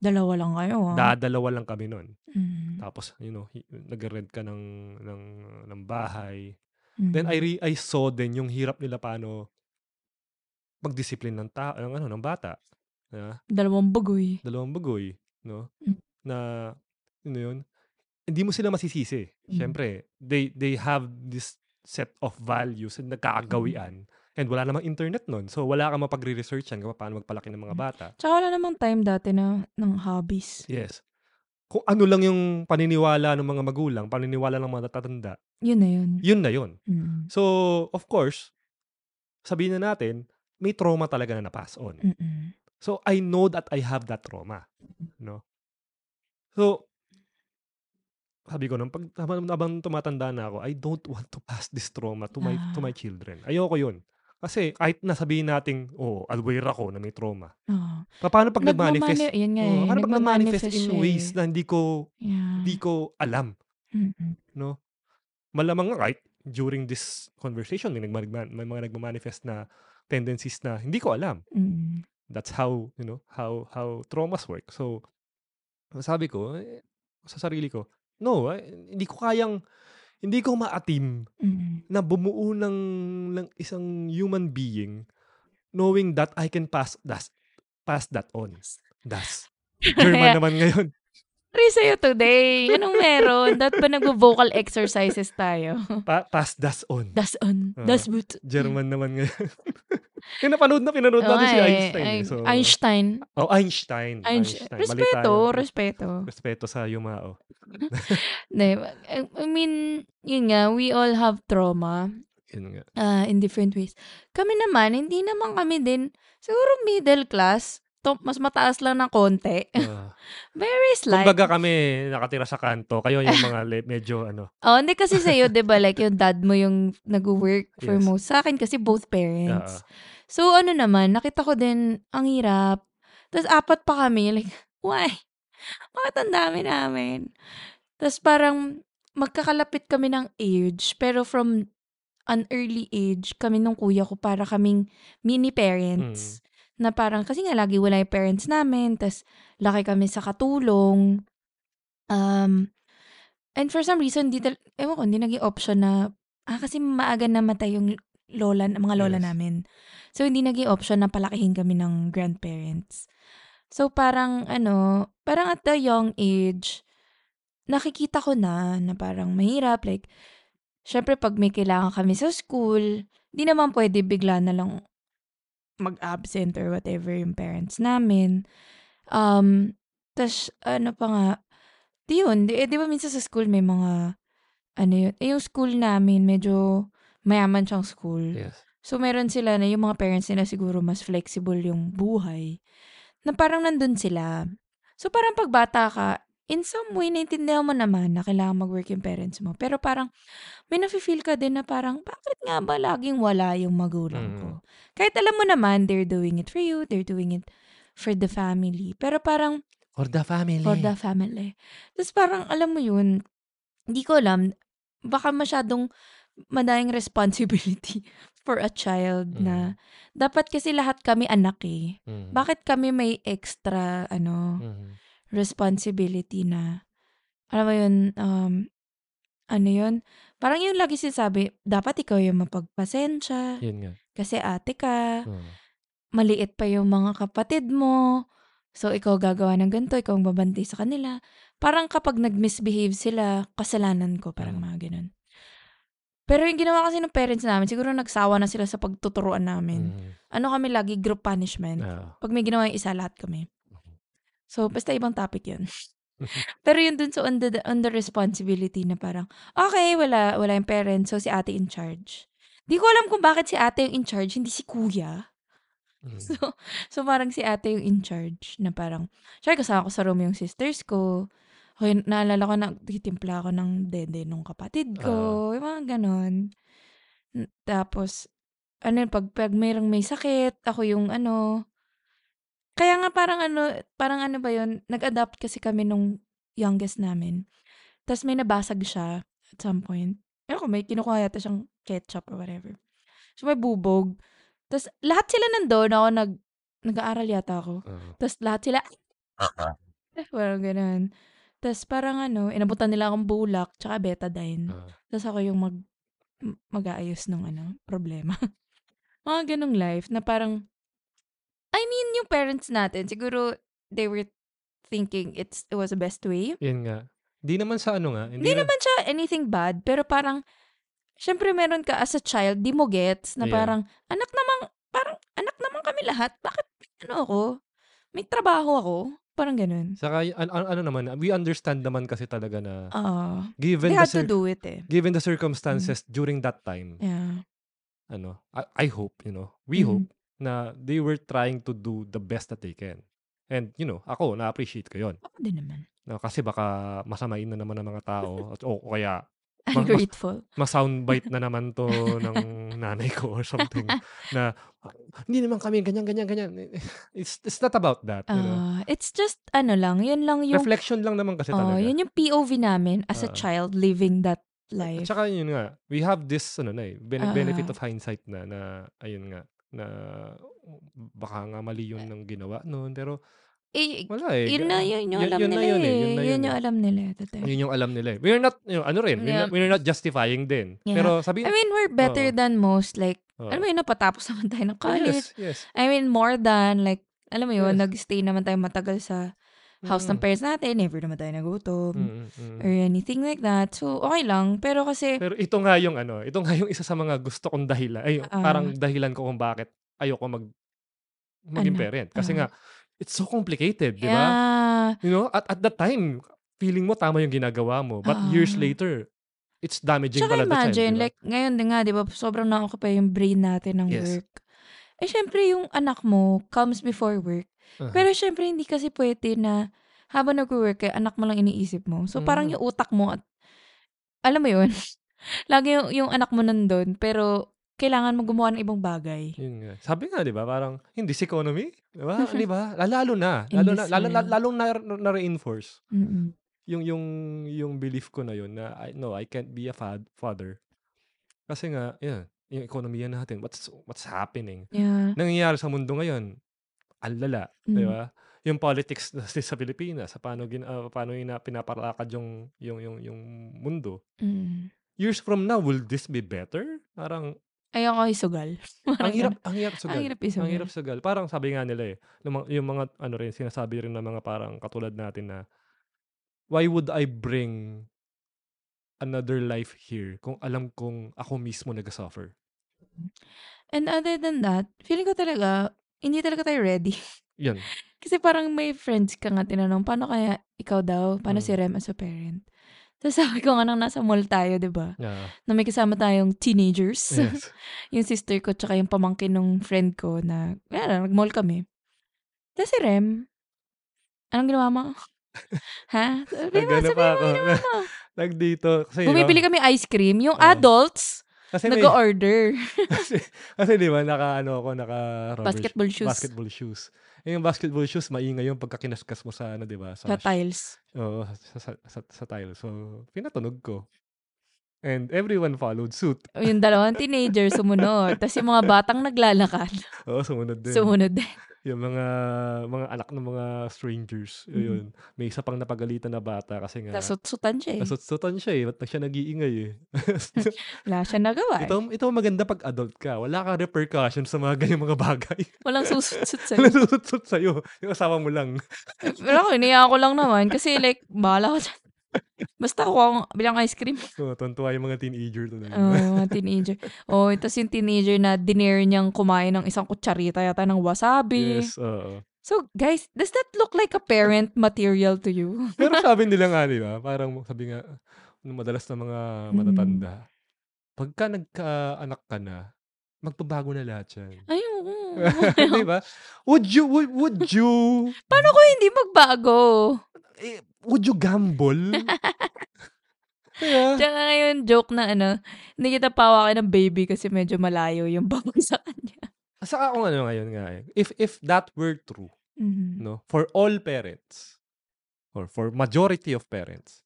Dalawa lang kayo, ah. Dadalawa lang kami nun. Mm. Tapos, you know, nag-rent ka ng, ng, ng bahay. Then I Mm. re- I saw din yung hirap nila paano magdisiplin ng tao, ng ano, ng bata. Na, Dalawang bagoy. dalawang bagoy, no? Mm. Na, yun na yun, hindi mo sila masisisi. Mm. Siyempre, they, they have this set of values na nagkakagawian. And wala namang internet nun. So, wala kang mapagre-researchan kung paano magpalaki ng mga Mm. bata. Tsaka wala namang time dati na ng hobbies. Yes. Kung ano lang yung paniniwala ng mga magulang, paniniwala ng mga tatanda, Yun na yun. yun na yun. Mm. So, of course, sabihin na natin, may trauma talaga na na-pass on. Mm-mm. So, I know that I have that trauma. No? So, sabi ko, nung pag, habang, tumatanda na ako, I don't want to pass this trauma to my to my Ah. children. Ayoko yun. Kasi kahit nasabihin natin, oh, aware ako na may trauma. Pa- Paano pag nag-manifest? Nagmamani- yun nga eh. paano pag nag-manifest in siya ways eh. na hindi ko, Yeah. hindi ko alam? No? Malamang nga, right, during this conversation, may, nagma- may mga nagmamanifest na tendencies na hindi ko alam. Mm. That's how, you know, how how traumas work. So, sabi ko, eh, sa sarili ko, no, eh, hindi ko kayang, hindi ko maatim Mm. na bumuo ng, ng isang human being knowing that I can pass that, pass that on. Das. [LAUGHS] German naman ngayon. Sorry sa'yo today. Anong meron? Dapat ba nagvo-vocal exercises tayo? Pa, pass das on. Das on. Ah, Das but. German naman ngayon. [LAUGHS] Yung napanood na, pinanood Oo natin si eh. Einstein. eh. Ay- So, Einstein. oh, Einstein. Einstein. Respeto. Respeto. Respeto sa Yumao. [LAUGHS] I mean, yun nga, we all have trauma Yun nga. uh, in different ways. Kami naman, hindi naman kami din, siguro middle class, to, mas mataas lang ng konti. Ah. [LAUGHS] Very slight. Kumbaga kami nakatira sa kanto, kayo yung mga le- medyo ano. [LAUGHS] Oh, hindi kasi sa'yo, di ba, like yung dad mo yung nag-work for Yes. most. Sa akin kasi both parents. ah, So, ano naman, nakita ko din, ang hirap. Tapos, apat pa kami. Like, [LAUGHS] why? Bakit ang dami namin? Tapos, parang, magkakalapit kami ng age. Pero from an early age, kami nung kuya ko, para kaming mini parents. Na parang, kasi nga, lagi wala yung parents namin. Tapos, laki kami sa katulong. Um, and for some reason, di tal- ewan ko, hindi naging option na, ah, kasi maaga namatay yung lola, mga lola Yes. namin. So, hindi naging option na palakihin kami ng grandparents. So, parang, ano, parang at the young age, nakikita ko na na parang mahirap. Like, syempre pag may kailangan kami sa school, di naman pwede bigla na lang mag-absent or whatever yung parents namin. Um, tas ano pa nga, di yun, di, eh, di ba minsan sa school may mga, ano yun, eh, yung school namin, medyo mayaman siyang school. Yes. So, meron sila na yung mga parents nila siguro mas flexible yung buhay. Na parang nandun sila. So, parang pag bata ka, in some way, naintindihan mo naman na kailangan mag-work yung parents mo. Pero parang, may nafe-feel ka din na parang, bakit nga ba laging wala yung magulang ko? Mm. Kahit alam mo naman, they're doing it for you, they're doing it for the family. Pero parang, For the family. for the family. Tapos parang, alam mo yun, hindi ko alam, baka masyadong madayang [LAUGHS] responsibility for a child na dapat kasi lahat kami anak eh. Mm. Bakit kami may extra ano Mhm. Responsibility na alam mo yun um ano yun parang yung lagi sinasabi dapat ikaw yung mapagpasensya Yun nga. kasi ate ka Oo. maliit pa yung mga kapatid mo so ikaw gagawa ng ganito ikaw ang babanti sa kanila parang kapag nag-misbehave sila kasalanan ko parang Mm. mga ganun pero yung ginawa kasi ng parents namin siguro nagsawa na sila sa pagtuturuan namin Mhm. ano kami lagi group punishment Ah. pag may ginawa yung isa lahat kami. So, basta ibang topic yun. [LAUGHS] [LAUGHS] Pero yun dun sa on the, on the responsibility na parang, okay, wala, wala yung parents, so si ate in charge. Di ko alam kung bakit si ate yung in charge, hindi si kuya. [LAUGHS] Mm. So, so parang si ate yung in charge na parang, syempre kasama ko sa room yung sisters ko. Okay, naalala ko na titimpla ako ng dede nung kapatid ko. yung mga ganon. Tapos, ano yun, pag, pag mayroong may sakit, ako yung ano, kaya nga parang ano, parang ano ba yun, nag-adapt kasi kami nung youngest namin. Tapos may nabasag siya at some point. Ewan ko, may kinukuha yata siyang ketchup or whatever. So may bubog. Tapos lahat sila nandoon, ako nag, nag-aaral yata ako. Oo. Tapos lahat sila, eh, [LAUGHS] parang ganun. Tapos parang ano, inabutan nila akong bulak, tsaka betadine. Ah. Tapos ako yung mag, mag-aayos ng ano, problema. [LAUGHS] Mga ganong life na parang, I mean, yung parents natin, siguro they were thinking it's it was the best way. Yun nga. Di naman sa ano nga. Hindi na- naman siya anything bad, pero parang, syempre meron ka as a child, di mo gets, na Yeah. parang, anak naman, parang, anak naman kami lahat, bakit, ano ako, may trabaho ako, parang ganun. Saka, an- an- ano naman, we understand naman kasi talaga na Oo. given they the had to cir- do it eh. given the circumstances during that time, Yeah. ano, I, I hope, you know, we Mhm. hope na they were trying to do the best that they can. And, you know, ako, na-appreciate ko yun. Ako din naman. No, kasi baka masamain na naman ng mga tao. [LAUGHS] At, o kaya, I'm mas- grateful. ma-soundbite na naman to [LAUGHS] ng nanay ko or something. [LAUGHS] na, "Ah, hindi naman kami ganyan, ganyan, ganyan. It's, it's not about that. You know? Ah, it's just, ano lang, yun lang yung, Reflection lang naman kasi oh, talaga. yun yung POV namin as a Ah. child living that At life. saka yun nga, we have this ano na eh, bene- Ah. benefit of hindsight na na ayun nga na baka nga mali yun ng ginawa noon pero Eh, wala eh. yun na, yun yung Yun- alam yun na nila yun eh, eh. yun na yun Yun yung eh. alam nila. Totoo. Yun yung alam nila eh. We're not, you know, ano rin, we're, Yeah. not, we're not justifying din. Yeah. Pero sabi, I mean, we're better Oo. than most. Like, Oo. alam mo yun, napatapos naman tayo ng college. yes, yes. I mean, more than, like, alam mo yun, Yes. nag-stay naman tayo matagal sa house ng Mm. parents natin. Never naman tayo nagutom. Mm, mm. Or anything like that. So, okay lang. Pero kasi, Pero ito nga yung ano, ito nga yung isa sa mga gusto kong dahilan. Ay, Ah. parang dahilan ko kung bakit ayoko mag maging Ano? parent. Kasi Ah. nga, it's so complicated, di ba? yeah. You know, at at that time, feeling mo tama yung ginagawa mo. But years Ah. later, it's damaging pala the child, imagine, like, ngayon din nga, di ba, sobrang na-occupy yung brain natin ng Yes. work. Eh, syempre, yung anak mo comes before work. Aha. Pero syempre, hindi kasi pwede na habang nag-work, eh, anak mo lang iniisip mo. So, parang Mm. yung utak mo, at, alam mo yun, [LAUGHS] lagi yung, yung anak mo nandun, pero kailangan mo gumawa ng ibang bagay. Yun nga. Sabi nga, di ba? Parang, in this economy, di ba? di ba? Lalo na. In [LAUGHS] Lalo na, this lalo, world. lalong na, na, reinforce Mm-mm. yung, yung, yung belief ko na yun na, I, no, I can't be a fad, father. Kasi nga, yan, yung ekonomiya natin, what's, what's happening? Yeah. nangyayari sa mundo ngayon, ang lala, di Mm. ba? Yung politics [LAUGHS] na sa Pilipinas, sa paano gin, ah, paano ina, pinaparakad yung yung yung yung mundo. Mm. Years from now, will this be better? Parang Ayoko isugal. [LAUGHS] ang hirap, ang hirap sugal. Ang hirap isugal. Ang hirap sugal. Parang sabi nga nila eh, yung mga, yung mga ano rin sinasabi rin ng mga parang katulad natin na why would I bring another life here kung alam kong ako mismo nag-suffer? And other than that, feeling ko talaga, hindi talaga tayo ready. [LAUGHS] Yan. Kasi parang may friends ka nga tinanong, paano kaya ikaw daw? Paano Mm. si Rem as a parent? Tapos [LAUGHS] sabi ko nga nang nasa mall tayo, di ba? Yeah. Na may kasama tayong teenagers. Yes. [LAUGHS] yung sister ko tsaka yung pamangkin ng friend ko na, yan, nag-mall kami. Tapos si Rem, anong ginawa mo? ha? Sabi mo, sabi mo, ako. ginawa mo. Nag dito. Kasi, Bumibili no, kami ice cream. Yung Oo. adults, kasi, nag-order. [LAUGHS] kasi, kasi di ba, naka, ano ako, naka rubber Basketball shoes. basketball shoes. Eh, Yung basketball shoes, maingay yung pagka kinaskas mo sa, ano, di ba? Sa tiles. Oo, sa, sa, sa, sa tile. So, pinatunog ko. And everyone followed suit. Yung dalawang teenager sumunod. Tapos yung mga batang naglalakad, Oo, sumunod din. sumunod din. yung mga mga anak ng mga strangers. Mhm. Yun. May isa pang napagalitan na bata kasi nga Nasutsutan siya eh. nasutsutan siya eh. Ba't na siya nag-iingay eh? [LAUGHS] Wala siya nagawa eh. ito, ito maganda pag adult ka. Wala ka repercussion sa mga ganyang mga bagay. Walang susutsut [LAUGHS] sa'yo. Wala susutsut sa'yo. Yung asawa mo lang. Pero ako, iniyak ko lang naman. Kasi like, bahala ka dyan. Basta ako ang bilang ice cream. [LAUGHS] So, tuntua yung mga teenager to. Oo, mga [LAUGHS] teenager. Oh, tapos yung teenager na dinare niyang kumain ng isang kutsarita yata ng wasabi. yes, oo. So, guys, does that look like a parent material to you? [LAUGHS] Pero sabi nila nga, di ba? Parang sabi nga, nung madalas na mga Mm. matatanda, pagka nagka-anak ka na, magbabago na lahat yan. Ay, oo. [LAUGHS] di ba? Would you, would, would you, Paano ko hindi magbago? eh, would you gamble? [LAUGHS] Diba? Tsaka ngayon, joke na ano, hindi kita pawakin ng baby kasi medyo malayo yung baboy sa kanya. Sa ako ano ngayon nga eh. If, if that were true, Mhm. no, for all parents, or for majority of parents,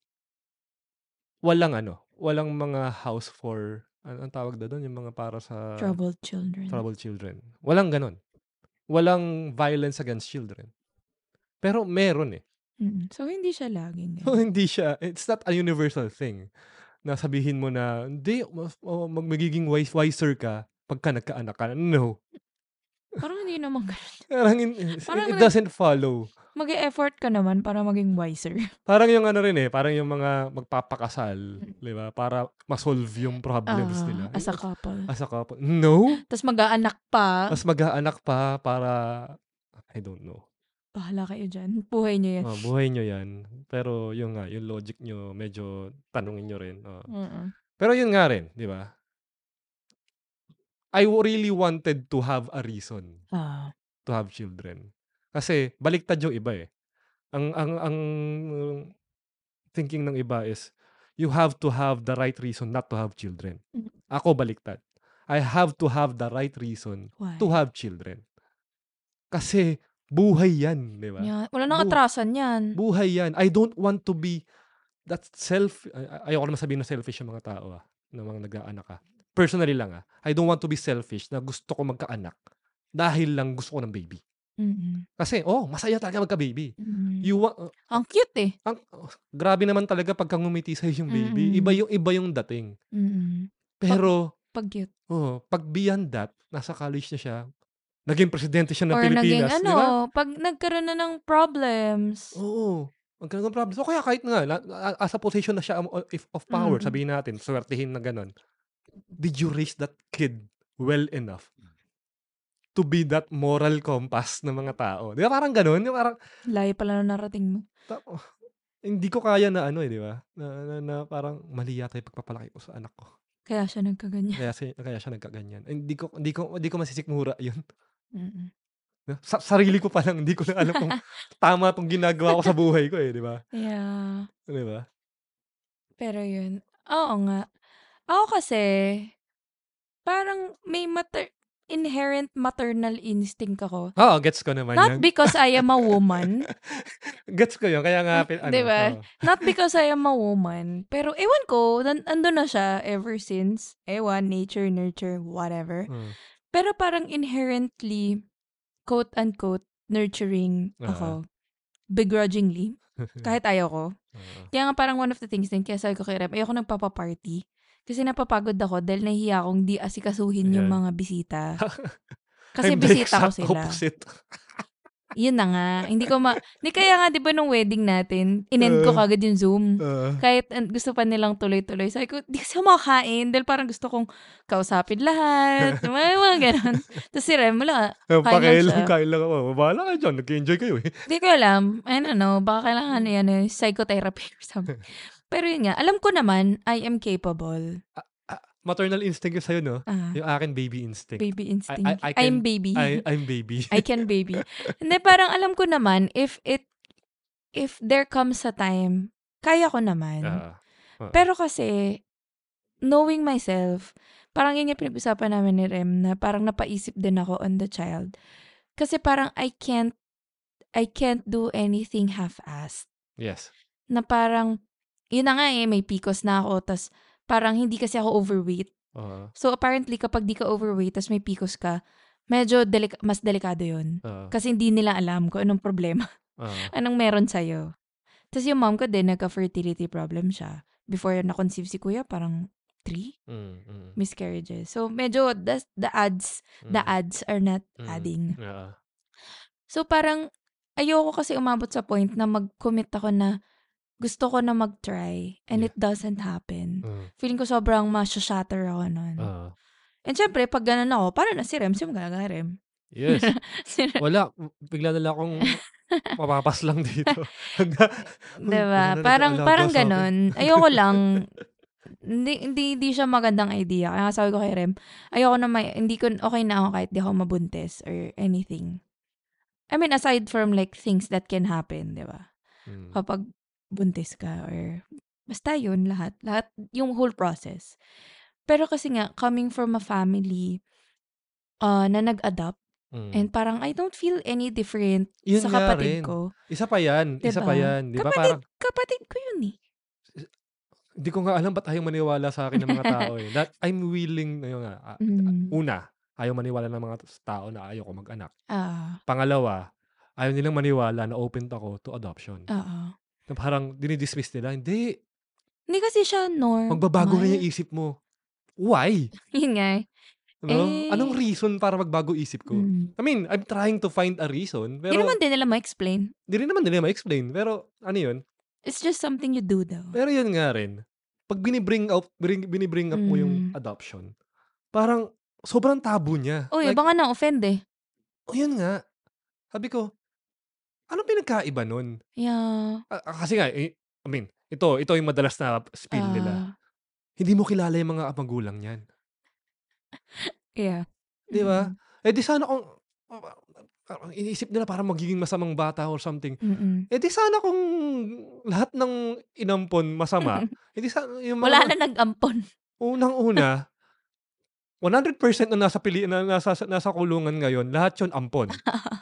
walang ano, walang mga house for, ano ang tawag na doon? Yung mga para sa Troubled children. troubled children. Walang ganon. Walang violence against children. Pero meron eh. Mm. So, hindi siya laging [LAUGHS] So, ganyan. hindi siya, it's not a universal thing na sabihin mo na, hindi, oh, mag, magiging wise, wiser ka pagka nagkaanak ka. No. Parang hindi naman ganun. Parang in- it, Parang it doesn't follow. Mag-e-effort ka naman para maging wiser. [LAUGHS] Parang yung ano rin eh, parang yung mga magpapakasal, di ba? Para ma-solve yung problems Ah, nila. as a couple. As a couple. No. Tapos mag-aanak pa. Mas mag-aanak pa para, I don't know. Bahala kayo dyan. [LAUGHS] Buhay niyo yan. Oh, buhay nyo yan. Pero yung nga, yung logic nyo, medyo tanungin nyo rin. Oh. Mm-mm. Pero yun nga rin, di ba? I really wanted to have a reason Ah. to have children. Kasi baliktad yung iba eh. Ang ang ang thinking ng iba is you have to have the right reason not to have children. Mm. Ako baliktad. I have to have the right reason Why? to have children. Kasi buhay yan, di ba? Yan. Wala nang Bu- atrasan yan. Buhay yan. I don't want to be that self ay- ayoko naman sabihin na selfish yung mga tao ah, na mga nag-aanak ah. Personally lang ah. I don't want to be selfish na gusto ko magkaanak dahil lang gusto ko ng baby. Mm-mm. Kasi oh, masaya talaga magka-baby. Mm. You wa- uh, Ang cute eh. ang oh, grabe naman talaga pagka ngumiti sa yung baby. Mm-mm. Iba yung iba yung dating. Mm-mm. Pero Pag cute. oh, pag beyond that, nasa college na siya. Naging presidente siya ng Or naging Pilipinas, ano, di ba? pag nagkaroon na ng problems. Oo. Ang ganun problem. So, kaya kahit nga, as a position na siya um, of, of power, Mm. sabihin natin, swertihin na ganun. Did you raise that kid well enough to be that moral compass ng mga tao? Di ba parang ganun? Yung parang, Layo pala na narating mo. ta- oh, hindi ko kaya na ano eh, di ba? Na, na, na parang mali yata yung pagpapalaki ko sa anak ko. Kaya siya nagkaganyan. Kaya, si- kaya siya nagkaganyan. Hindi ko, hindi ko, hindi ko masisikmura yun. Mm-mm. Sa, sarili ko pa lang, hindi ko na alam kung [LAUGHS] tama tong ginagawa ko sa buhay ko eh, di ba? Yeah. Di ba? Pero yun. Oo nga. Ako kasi, parang may mater inherent maternal instinct ako. Oo, gets ko naman Not yan. because I am a [LAUGHS] woman. Gets ko yun. Kaya nga, [LAUGHS] pin- ano, Di ba? oo. Not [LAUGHS] because I am a woman. Pero ewan ko, nan- ando na siya ever since. Ewan, nature, nurture, whatever. Oo. Pero parang inherently, quote-unquote, nurturing ako. Begrudgingly. Kahit ayaw ko. Oo. Kaya nga parang one of the things din, kaya sabi ko kay Rem, ayoko nagpapaparty. Kasi napapagod ako dahil nahihiya akong di asikasuhin yung Yeah. mga bisita. [LAUGHS] Kasi I'm bisita ko sila. opposite. [LAUGHS] Yun na nga. Hindi ko ma... Hindi kaya nga, di ba, nung wedding natin, inend ko Uh. kagad yung Zoom. Ah. Kahit gusto pa nilang tuloy-tuloy. Sabi ko, di kasi ako makakain. Dahil parang gusto kong kausapin lahat. [LAUGHS] mga, mga ganun. Tapos si Rem, wala. Eh, Kain lang Pakailan, siya. kain lang ako. Bahala kayo dyan. Nag-enjoy kayo eh. Hindi ko alam. I don't know. Baka kailangan yan eh, psychotherapy or something. Pero yun nga, alam ko naman, I am capable. Maternal instinct yung sa'yo, no? Ah, Yung akin baby instinct. baby instinct. I- I I'm can- baby. I, I'm baby. [LAUGHS] I can baby. Hindi, parang alam ko naman, if it, if there comes a time, kaya ko naman. Ah. ah. Pero kasi, knowing myself, parang yun yung pinag-usapan namin ni Rem na parang napaisip din ako on the child. Kasi parang I can't, I can't do anything half-assed. yes. Na parang, yun na nga eh, may PCOS na ako, tas parang hindi kasi ako overweight. Ah. So apparently, kapag di ka overweight, tas may PCOS ka, medyo delika- mas delikado yun. Ah. Kasi hindi nila alam kung anong problema, ah. [LAUGHS] anong meron sa'yo. Tapos yung mom ko din, nagka-fertility problem siya. Before na-conceive si kuya, parang three Mm, mm, miscarriages. So medyo the, the ads, the mm, ads are not mm. adding. Ah. So parang ayoko kasi umabot sa point na mag-commit ako na gusto ko na mag-try and Yeah. it doesn't happen. Mm. Feeling ko sobrang masya-shatter ako nun. Ah. And syempre, pag ganun ako, para na si Rem, si magagawa Rem. Yes. [LAUGHS] Si Rem- Wala. Bigla na lang akong [LAUGHS] mapapas lang dito. [LAUGHS] Diba? Parang, parang ganun. Ayoko lang. hindi, hindi, hindi siya magandang idea. Kaya sabi ko kay Rem, ayoko na may, hindi ko, okay na ako kahit di ako mabuntis or anything. I mean, aside from like things that can happen, di ba? Mm. Kapag buntis ka or basta yun lahat. Lahat, yung whole process. Pero kasi nga, coming from a family uh, na nag-adapt Mm. and parang I don't feel any different Yun sa nga kapatid rin. ko. Isa pa yan. Isa pa Diba? yan. Di ba? Kapatid, Parang, kapatid ko yun eh. hindi ko nga alam ba't ayaw maniwala sa akin ng mga tao eh. That [LAUGHS] I'm willing, ayun nga, ah, Mm. una, ayaw maniwala ng mga tao na ayaw ko mag-anak. Ah, Pangalawa, ayaw nilang maniwala na open ako to adoption. oo. Na parang dinidismiss nila, hindi, Hindi kasi siya normal. magbabago na yung isip mo. Why? [LAUGHS] Yun nga eh. No? Eh, Anong reason para magbago isip ko? Mm. I mean, I'm trying to find a reason, Hindi pero naman din nila ma-explain. di rin naman nila ma-explain. Pero ano yun? It's just something you do though. Pero yun nga rin, pag binibring up, bring, binibring up mo yung Mm. adoption, parang sobrang tabu niya. Uy, Like, baka na-offend eh. oh, yun nga. Sabi ko, anong pinagkaiba nun? Yeah. Ah, ah, kasi nga, eh, I mean, ito, ito yung madalas na nila. Ah, Hindi mo kilala yung mga magulang niyan. yeah. Di ba? Mm. Eh di sana kung, parang iniisip nila parang magiging masamang bata or something. Mm-mm. Eh di sana kung lahat ng inampon masama, [LAUGHS] eh di sana yung mga Wala na nag-ampon. unang-una, [LAUGHS] 100% na nasa pili na nasa nasa kulungan ngayon, lahat 'yon ampon.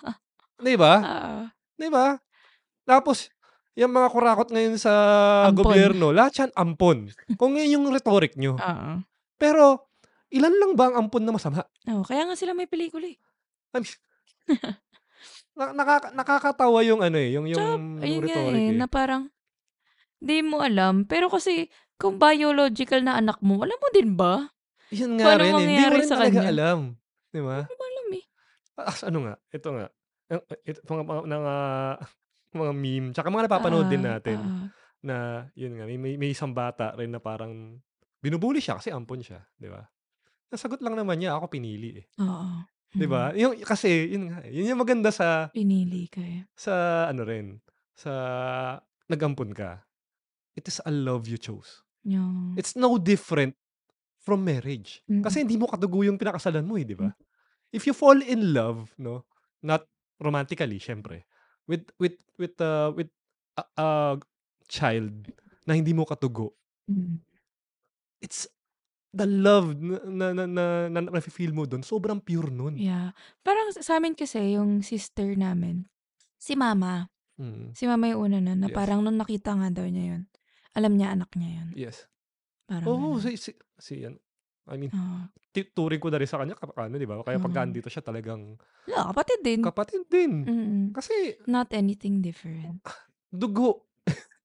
[LAUGHS] 'Di ba? Ah, 'Di ba? Tapos yung mga kurakot ngayon sa Ampon. gobyerno, lahat yan ampon. Kung yun yung rhetoric nyo. Oo. Pero, ilan lang ba ang ampon na masama? Oh, kaya nga sila may pelikula eh. I mean, na- nakaka- nakakatawa yung ano eh, yung, yung, Tsaka, yung ayun nga rhetoric eh, eh. na parang, di mo alam. Pero kasi, kung biological na anak mo, alam mo din ba? Kung nga rin eh. Hindi mo rin sa talaga kanya. alam. Di ba? Hindi mo alam eh. Ah, ano nga, ito nga. Ang- Ito, mga, mga, mga, [LAUGHS] mga meme, tsaka mga napapanood din Ah, natin ah. na, yun nga, may, may, may isang bata rin na parang binubuli siya kasi ampon siya, di ba? Nasagot lang naman niya, ako pinili eh. Oo. Di ba? Mm. Yung, kasi, yun nga, eh, yun yung maganda sa, Pinili ka eh. sa ano rin, sa nagampon ka. It is a love you chose. Yung, It's no different from marriage. Mm. Kasi hindi mo katugo yung pinakasalan mo eh, di ba? If you fall in love, no, not romantically, syempre, with with with uh, with a, a child na hindi mo katugo, mm. it's the love na na na, na, na, feel mo doon, sobrang pure nun. Yeah. Parang sa amin kasi, yung sister namin, si mama, Mm, si mama yung una na, na Yes. parang nung nakita nga daw niya yun, alam niya anak niya yun. yes. Parang ganun. si, si, si yan. I mean, ti- turing ko na rin sa kanya, ano, di ba? Kaya Oo. andito siya talagang Wala, kapatid din. kapatid din. Mm-mm. Kasi, Not anything different. dugo.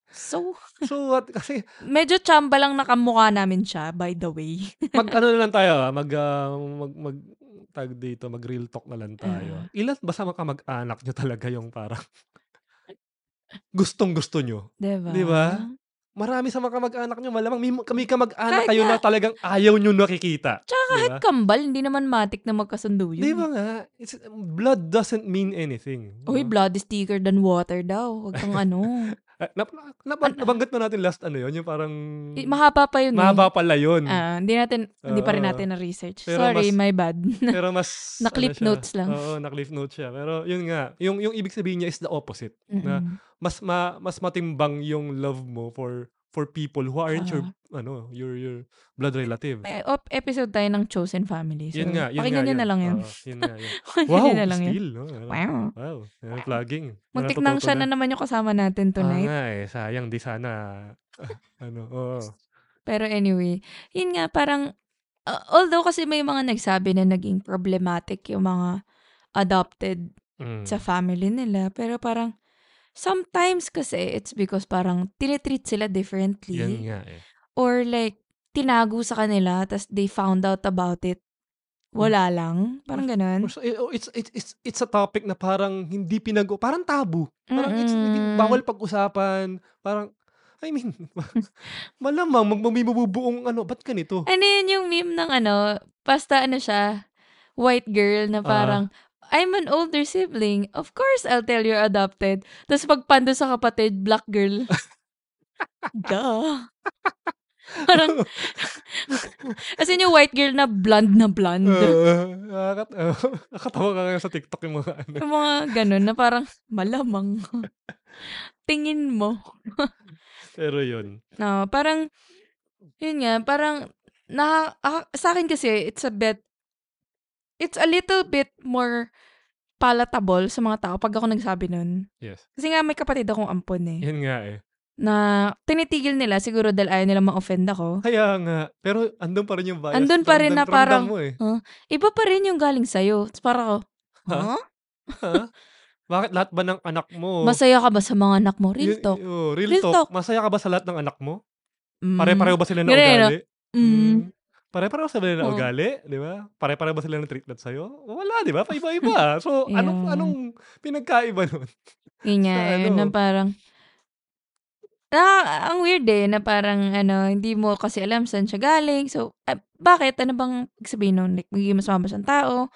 So, [LAUGHS] So, what, kasi, medyo chamba lang nakamukha namin siya, by the way. mag ano [LAUGHS] na lang tayo ah, mag, ah, mag, mag tawag dito, mag-real talk na lang tayo. Ah. Ilan ba sa mga kamag-anak niyo talaga yung parang [LAUGHS] gustong-gusto niyo? 'Di ba? 'Di ba? Marami sa mga kamag-anak niyo malamang may kami kamag-anak Kahit kayo nga na talagang ayaw niyo nakikita, Tsaka 'di kahit ba? kambal hindi naman matic na magkasundo 'Di ba yun. nga? It's blood doesn't mean anything, Uy, 'no? blood is thicker than water daw. Wag kang ano. [LAUGHS] Ah, naba An nabanggit na natin last ano yun, yung parang Eh, mahaba pa yun, eh. mahaba pala yun. Ah, hindi natin hindi pa rin Oo. natin na-research. Sorry, mas my bad. [LAUGHS] pero mas [LAUGHS] ano Na-clip siya notes lang. oo, na-cliff notes siya. Pero yun nga, yung yung ibig sabihin niya is the opposite, na Mm. mas ma mas matimbang yung love mo for for people who aren't your Oo. ano, your your blood relative. May op episode tayo ng Chosen Family. So, Yun nga, yun nga yun. na lang yun. Oo, yun nga yun. [LAUGHS] Wow, na lang yun. still, no? Ano, Wow. wow, yan plugging. Muntik nang siya na. na naman yung kasama natin Oo tonight. nga eh, sayang di sana [LAUGHS] ano, oo. Pero anyway, yun nga parang uh, although kasi may mga nagsabi na naging problematic yung mga adopted sa Mm. family nila, pero parang sometimes kasi it's because parang tinitreat sila Yan differently nga eh. or like tinago sa kanila tas they found out about it. Hmm. Wala lang. Parang ganun. eh, oh, it's it's it's it's a topic na parang hindi pinag parang tabu. Parang it's hindi Mm. bawal pag-usapan. Parang I mean, [LAUGHS] malamang mag may mabubuong ano, ba't ganito? Ano yun yung meme ng ano, basta ano siya, white girl na Ah. parang, I'm an older sibling. Of course, I'll tell you're adopted. Tapos pagpando sa kapatid, black girl. [LAUGHS] Duh. Parang, [LAUGHS] as in yung white girl na blonde na blonde. Nakakat oo, [LAUGHS] nakakatawa ka sa TikTok yung mga ano. Yung mga ganun na parang, malamang. Tingin mo. Pero yun. No, parang, yun nga, parang, na, ah, sa akin kasi, it's a bit, it's a little bit more palatable sa mga tao pag ako nagsabi nun. Yes. Kasi nga may kapatid akong ampon eh. Yan nga eh. Na tinitigil nila siguro dahil ayaw nila ma-offend ako. Kaya nga. Pero andun pa rin yung bias. Andun pa rin na parang, mo eh. huh? iba pa rin yung galing sa'yo. Tapos parang ako, Ha? huh? Ha? Bakit lahat ba ng anak mo? Masaya ka ba sa mga anak mo? Real talk. oh, real, Real talk. talk. Masaya ka ba sa lahat ng anak mo? Mm. Pare-pareho ba sila ng no? ugali? Mm. Mm. Pare-pareho sila ng ugali, di ba? Pare-pareho ba sila ng treatment sa'yo? Wala, di ba? Paiba-iba. [LAUGHS] So, anong, Yeah. anong pinagkaiba nun? [LAUGHS] Yun nga, [LAUGHS] Sa yun na ano? parang, na, ang weird eh, na parang, ano, hindi mo kasi alam saan siya galing. So, ah, bakit? Ano bang sabihin nun? Like, magiging mas mababa siyang tao?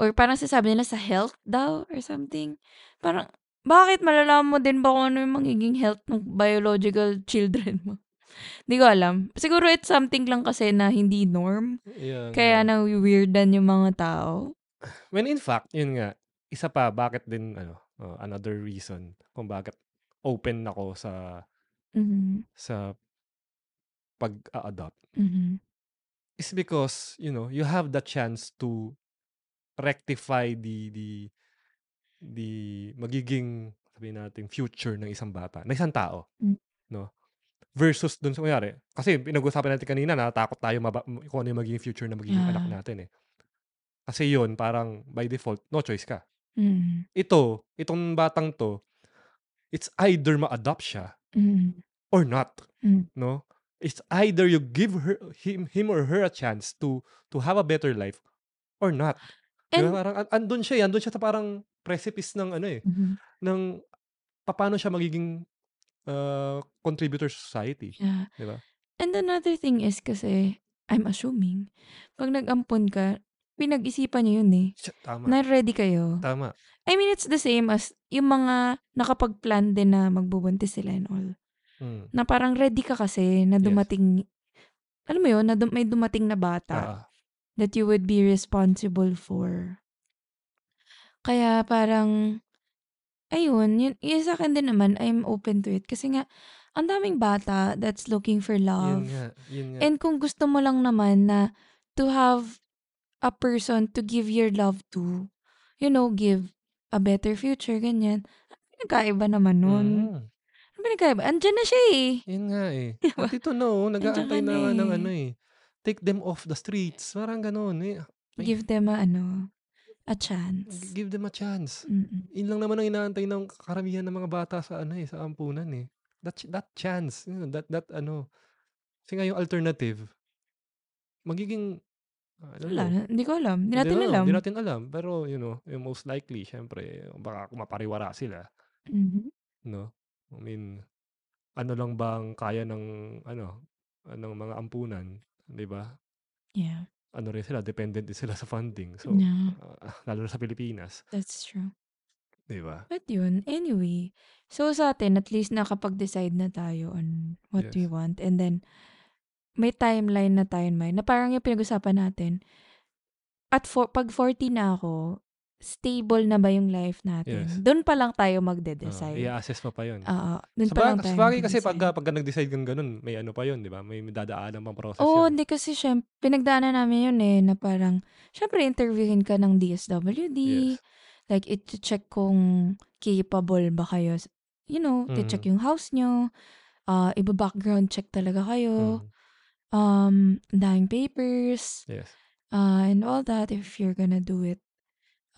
Or parang sasabi nila sa health daw or something. Parang, bakit malalaman mo din ba kung ano yung magiging health ng biological children mo? Hindi ko alam. Siguro it's something lang kasi na hindi norm. Yan, Kaya na weirdan yung mga tao. When in fact, yun nga, isa pa, bakit din, ano, uh, another reason kung bakit open ako sa Mhm. sa pag-adopt Mhm. is because, you know, you have the chance to rectify the the the magiging sabihin natin future ng isang bata, ng isang tao, Mm. no? Versus dun sa kunyari, kasi pinag-usapan natin kanina natatakot tayo maba, kung ano yung magiging future na magiging anak Yeah. natin eh. Kasi yun, parang by default, no choice ka. Mhm. Ito, itong batang to, it's either ma-adopt siya Mhm. or not, Mm. no? It's either you give her him him or her a chance to to have a better life or not. And ba? Parang an- andun siya, eh, andun siya sa parang precipice ng ano eh, Mhm. ng paano siya magiging uh, contributor society, Yeah. di ba? And another thing is kasi, I'm assuming, pag nag-ampon ka, pinag-isipan niyo yun eh. Tama. Na ready kayo. Tama. I mean, it's the same as yung mga nakapag-plan din na magbubuntis sila and all. Mm. Na parang ready ka kasi na Yes. dumating, alam mo yun, na dum- may dumating na bata Ah, that you would be responsible for. Kaya parang, ayun, yun, yun sa akin din naman, I'm open to it. Kasi nga, ang daming bata that's looking for yun love. nga, yun nga. And kung gusto mo lang naman na to have a person to give your love to, you know, give a better future, ganyan. Ano pinagkaiba naman nun? Mm. Ano pinagkaiba? Andyan na siya eh. Yun nga eh. [LAUGHS] Diba? At ito no, nag-aantay Nandiyan ka na nga na ng eh. ano eh. Take them off the streets. Parang ganun eh. Ay, Give them a, ano, a chance. give them a chance. Mm-mm. Yun lang naman ang inaantay ng karamihan ng mga bata sa ano eh, sa ampunan eh. That that chance, you know, that that ano. Kasi nga yung alternative magiging Wala, know. na- hindi ko alam. Hindi natin na- alam. Hindi natin alam. Pero, you know, yung most likely, syempre, baka mapariwara sila. Mhm. No? I mean, ano lang ba ang kaya ng, ano, ng mga ampunan, di ba? Yeah, Ano rin sila, dependent din sila sa funding. So, Yeah. ah, lalo na sa Pilipinas, that's true. di ba? But yun, anyway. So sa atin, at least nakapag-decide na tayo on what we Yes. want. And then, may timeline na tayo in mind. Na parang yung pinag-usapan natin, at for, pag 40 na ako, stable na ba yung life natin? Yes. Doon pa lang tayo magde-decide. i-assess mo pa yun. Oo, doon pa lang tayo sa bagay kasi pag, pag nag-decide kang ganun, may ano pa yun, di ba? May dadaanan pang process Oo, yun. hindi kasi syempre, pinagdaanan namin yun eh, na parang, syempre interviewin ka ng DSWD, Yes. like, iti-check kung capable ba kayo, you know, Mhm. iti-check yung house nyo, uh, iba-background check talaga kayo, Mm. um, daming papers, Yes. uh, and all that, if you're gonna do it,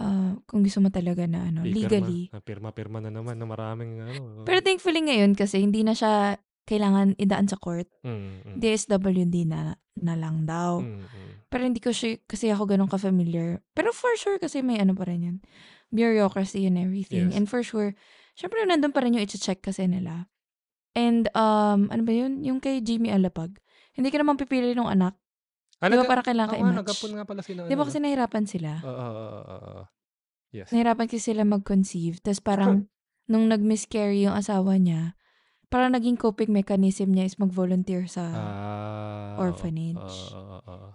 uh, kung gusto mo talaga na, ano, Pipirma. legally. Ah, Pirma-pirma na naman ng maraming ano. Pero thankfully ngayon, kasi hindi na siya kailangan idaan sa court, mm, mm, DSWD na, na lang daw. mm, mm. Pero hindi ko siya, kasi ako ganun ka-familiar. Pero for sure, kasi may ano pa rin yun. Bureaucracy and everything. Yes. And for sure, syempre nandun pa rin yung i-check kasi nila. And, um, ano ba yun? Yung kay Jimmy Alapag. Hindi ka naman pipili ng anak. Ah, Di ba nag- parang kailangan ka Oo nga, i-match? nagapon nga pala sila. Di ba ano, kasi nahirapan sila? Oo, oo. Yes. Nahirapan kasi sila mag-conceive. Tapos parang, [LAUGHS] nung nag-miscarry yung asawa niya, parang naging coping mechanism niya is mag-volunteer sa... Ah, oo. orphanage. Oo, oo, oo.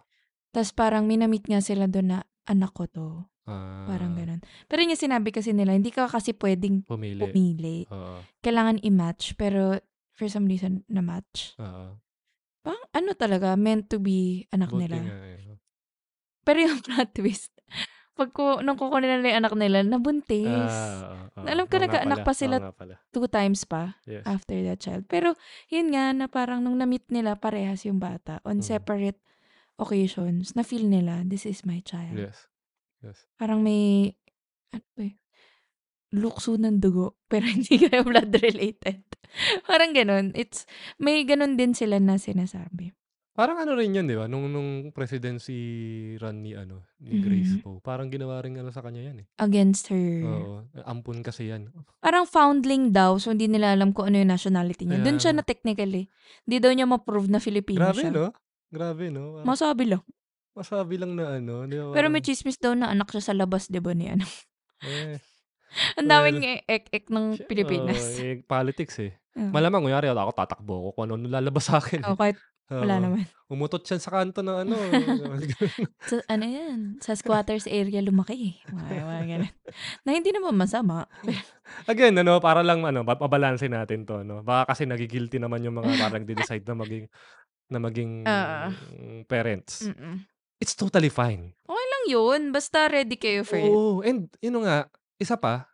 Tapos parang minamit nga sila doon na anak ko to. Ah, Parang ganun. Pero yung sinabi kasi nila, hindi ka kasi pwedeng Pumili. pumili. Oo, Kailangan i-match, pero for some reason, na-match. oo. Parang ano talaga, meant to be anak Buti nila. nga eh. Pero yung [LAUGHS] plot twist, pag ko, nung kukunin nila yung anak nila, nabuntis. Ah, oo, oo. Alam ko Oo nga nagkaanak pala, pa sila oo nga pala. Two times pa Yes. after that child. Pero yun nga, na parang nung na-meet nila parehas yung bata on Mm. separate occasions, na-feel nila, this is my child. Yes. Yes. Parang may, ano ba eh, lukso ng dugo, [LAUGHS] pero hindi kayo blood related. [LAUGHS] Parang ganun. It's, may ganun din sila na sinasabi. Parang ano rin yun, di ba? Nung, nung presidency run ni, ano, ni Grace Mhm. Poe. Parang ginawa rin ano sa kanya yan eh. Against her. Oo. Ampun kasi yan. [LAUGHS] Parang foundling daw, so hindi nila alam kung ano yung nationality niya. Doon siya na technically. Hindi daw niya ma-prove na Filipino Grabe, siya. no? Grabe, no? Parang Masabi lang. masabi lang na ano. Di ba? Pero may Parang, chismis daw na anak siya sa labas, di ba, ni ano. eh, [LAUGHS] Ang well, daming e- ek-ek ng siya- Pilipinas. eh, politics eh. [LAUGHS] Oo. Malamang, kunyari, ako tatakbo ko kung ano lalabas sa akin. Oo, Eh. kahit wala Oo. naman. Umutot siya sa kanto ng ano. [LAUGHS] Sa, ano yan? Sa squatters area lumaki. Mga, mga ganun. Na hindi naman masama. Again, ano, para lang ano, pabalansin natin to, no. Baka kasi nagigilty naman yung mga parang decide na maging na maging Oo. parents. Mm-mm. It's totally fine. Okay lang yun. Basta ready kayo for it. Oo, and yun nga, isa pa,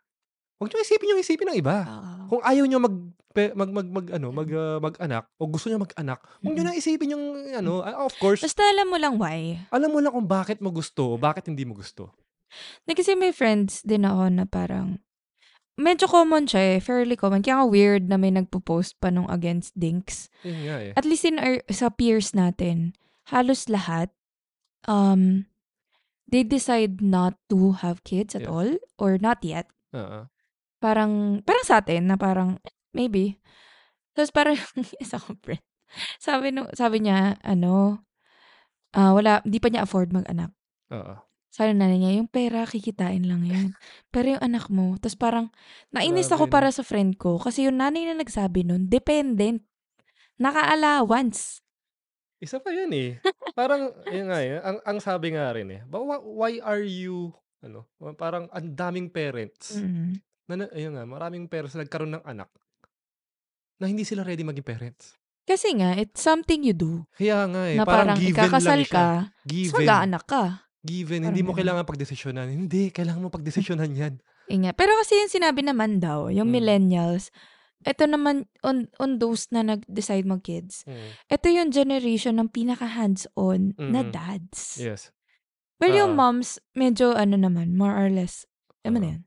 huwag niyo isipin yung isipin ng iba. Oo. Kung ayaw niyo mag pe- mag mag, mag ano, mag ah, mag-anak o gusto niyo mag-anak, huwag niyo Mm-mm. na isipin yung ano, ah, of course, Basta alam mo lang why. alam mo lang kung bakit mo gusto o bakit hindi mo gusto. Na kasi may friends din ako na parang, medyo common siya eh. Fairly common. Kaya nga weird na may nagpo-post pa nung against dinks. Yun nga eh. At least in our, sa peers natin, halos lahat, um, they decide not to have kids at Yes. all or not yet. Oo. Parang, parang sa atin na parang, maybe. Tapos parang, [LAUGHS] isa ko friend, sabi, no, sabi niya, ano, ah wala, di pa niya afford mag-anak. Oo. Sabi ng nanay niya, yung pera, kikitain lang yan. Pero yung anak mo, tapos parang, nainis Grabe, ako para sa friend ko. Kasi yung nanay na nagsabi nun, dependent. Naka-allowance. Isa pa yun eh. Parang, yun nga eh, ang, ang sabi nga rin eh, "Ba- wh- why are you, ano, parang ang daming parents, Mm. na, na- ayun nga, maraming parents na nagkaroon ng anak, na hindi sila ready maging parents. Kasi nga, it's something you do. Kaya nga eh, na parang, parang given ikakasal lang siya. ka, tapos Given. mag-aanak ka. Given. Parang Hindi mo ganun. kailangan pagdesisyonan. Hindi, kailangan mo [LAUGHS] pagdesisyonan yan. Inga. Pero kasi yung sinabi naman daw, yung Mm. millennials, ito naman, on, on those na nag-decide mag-kids, Mm. ito yung generation ng pinaka-hands-on na Mm. dads. Yes. Well, yung Oo. moms, medyo ano naman, more or less, ano Oo. na yan.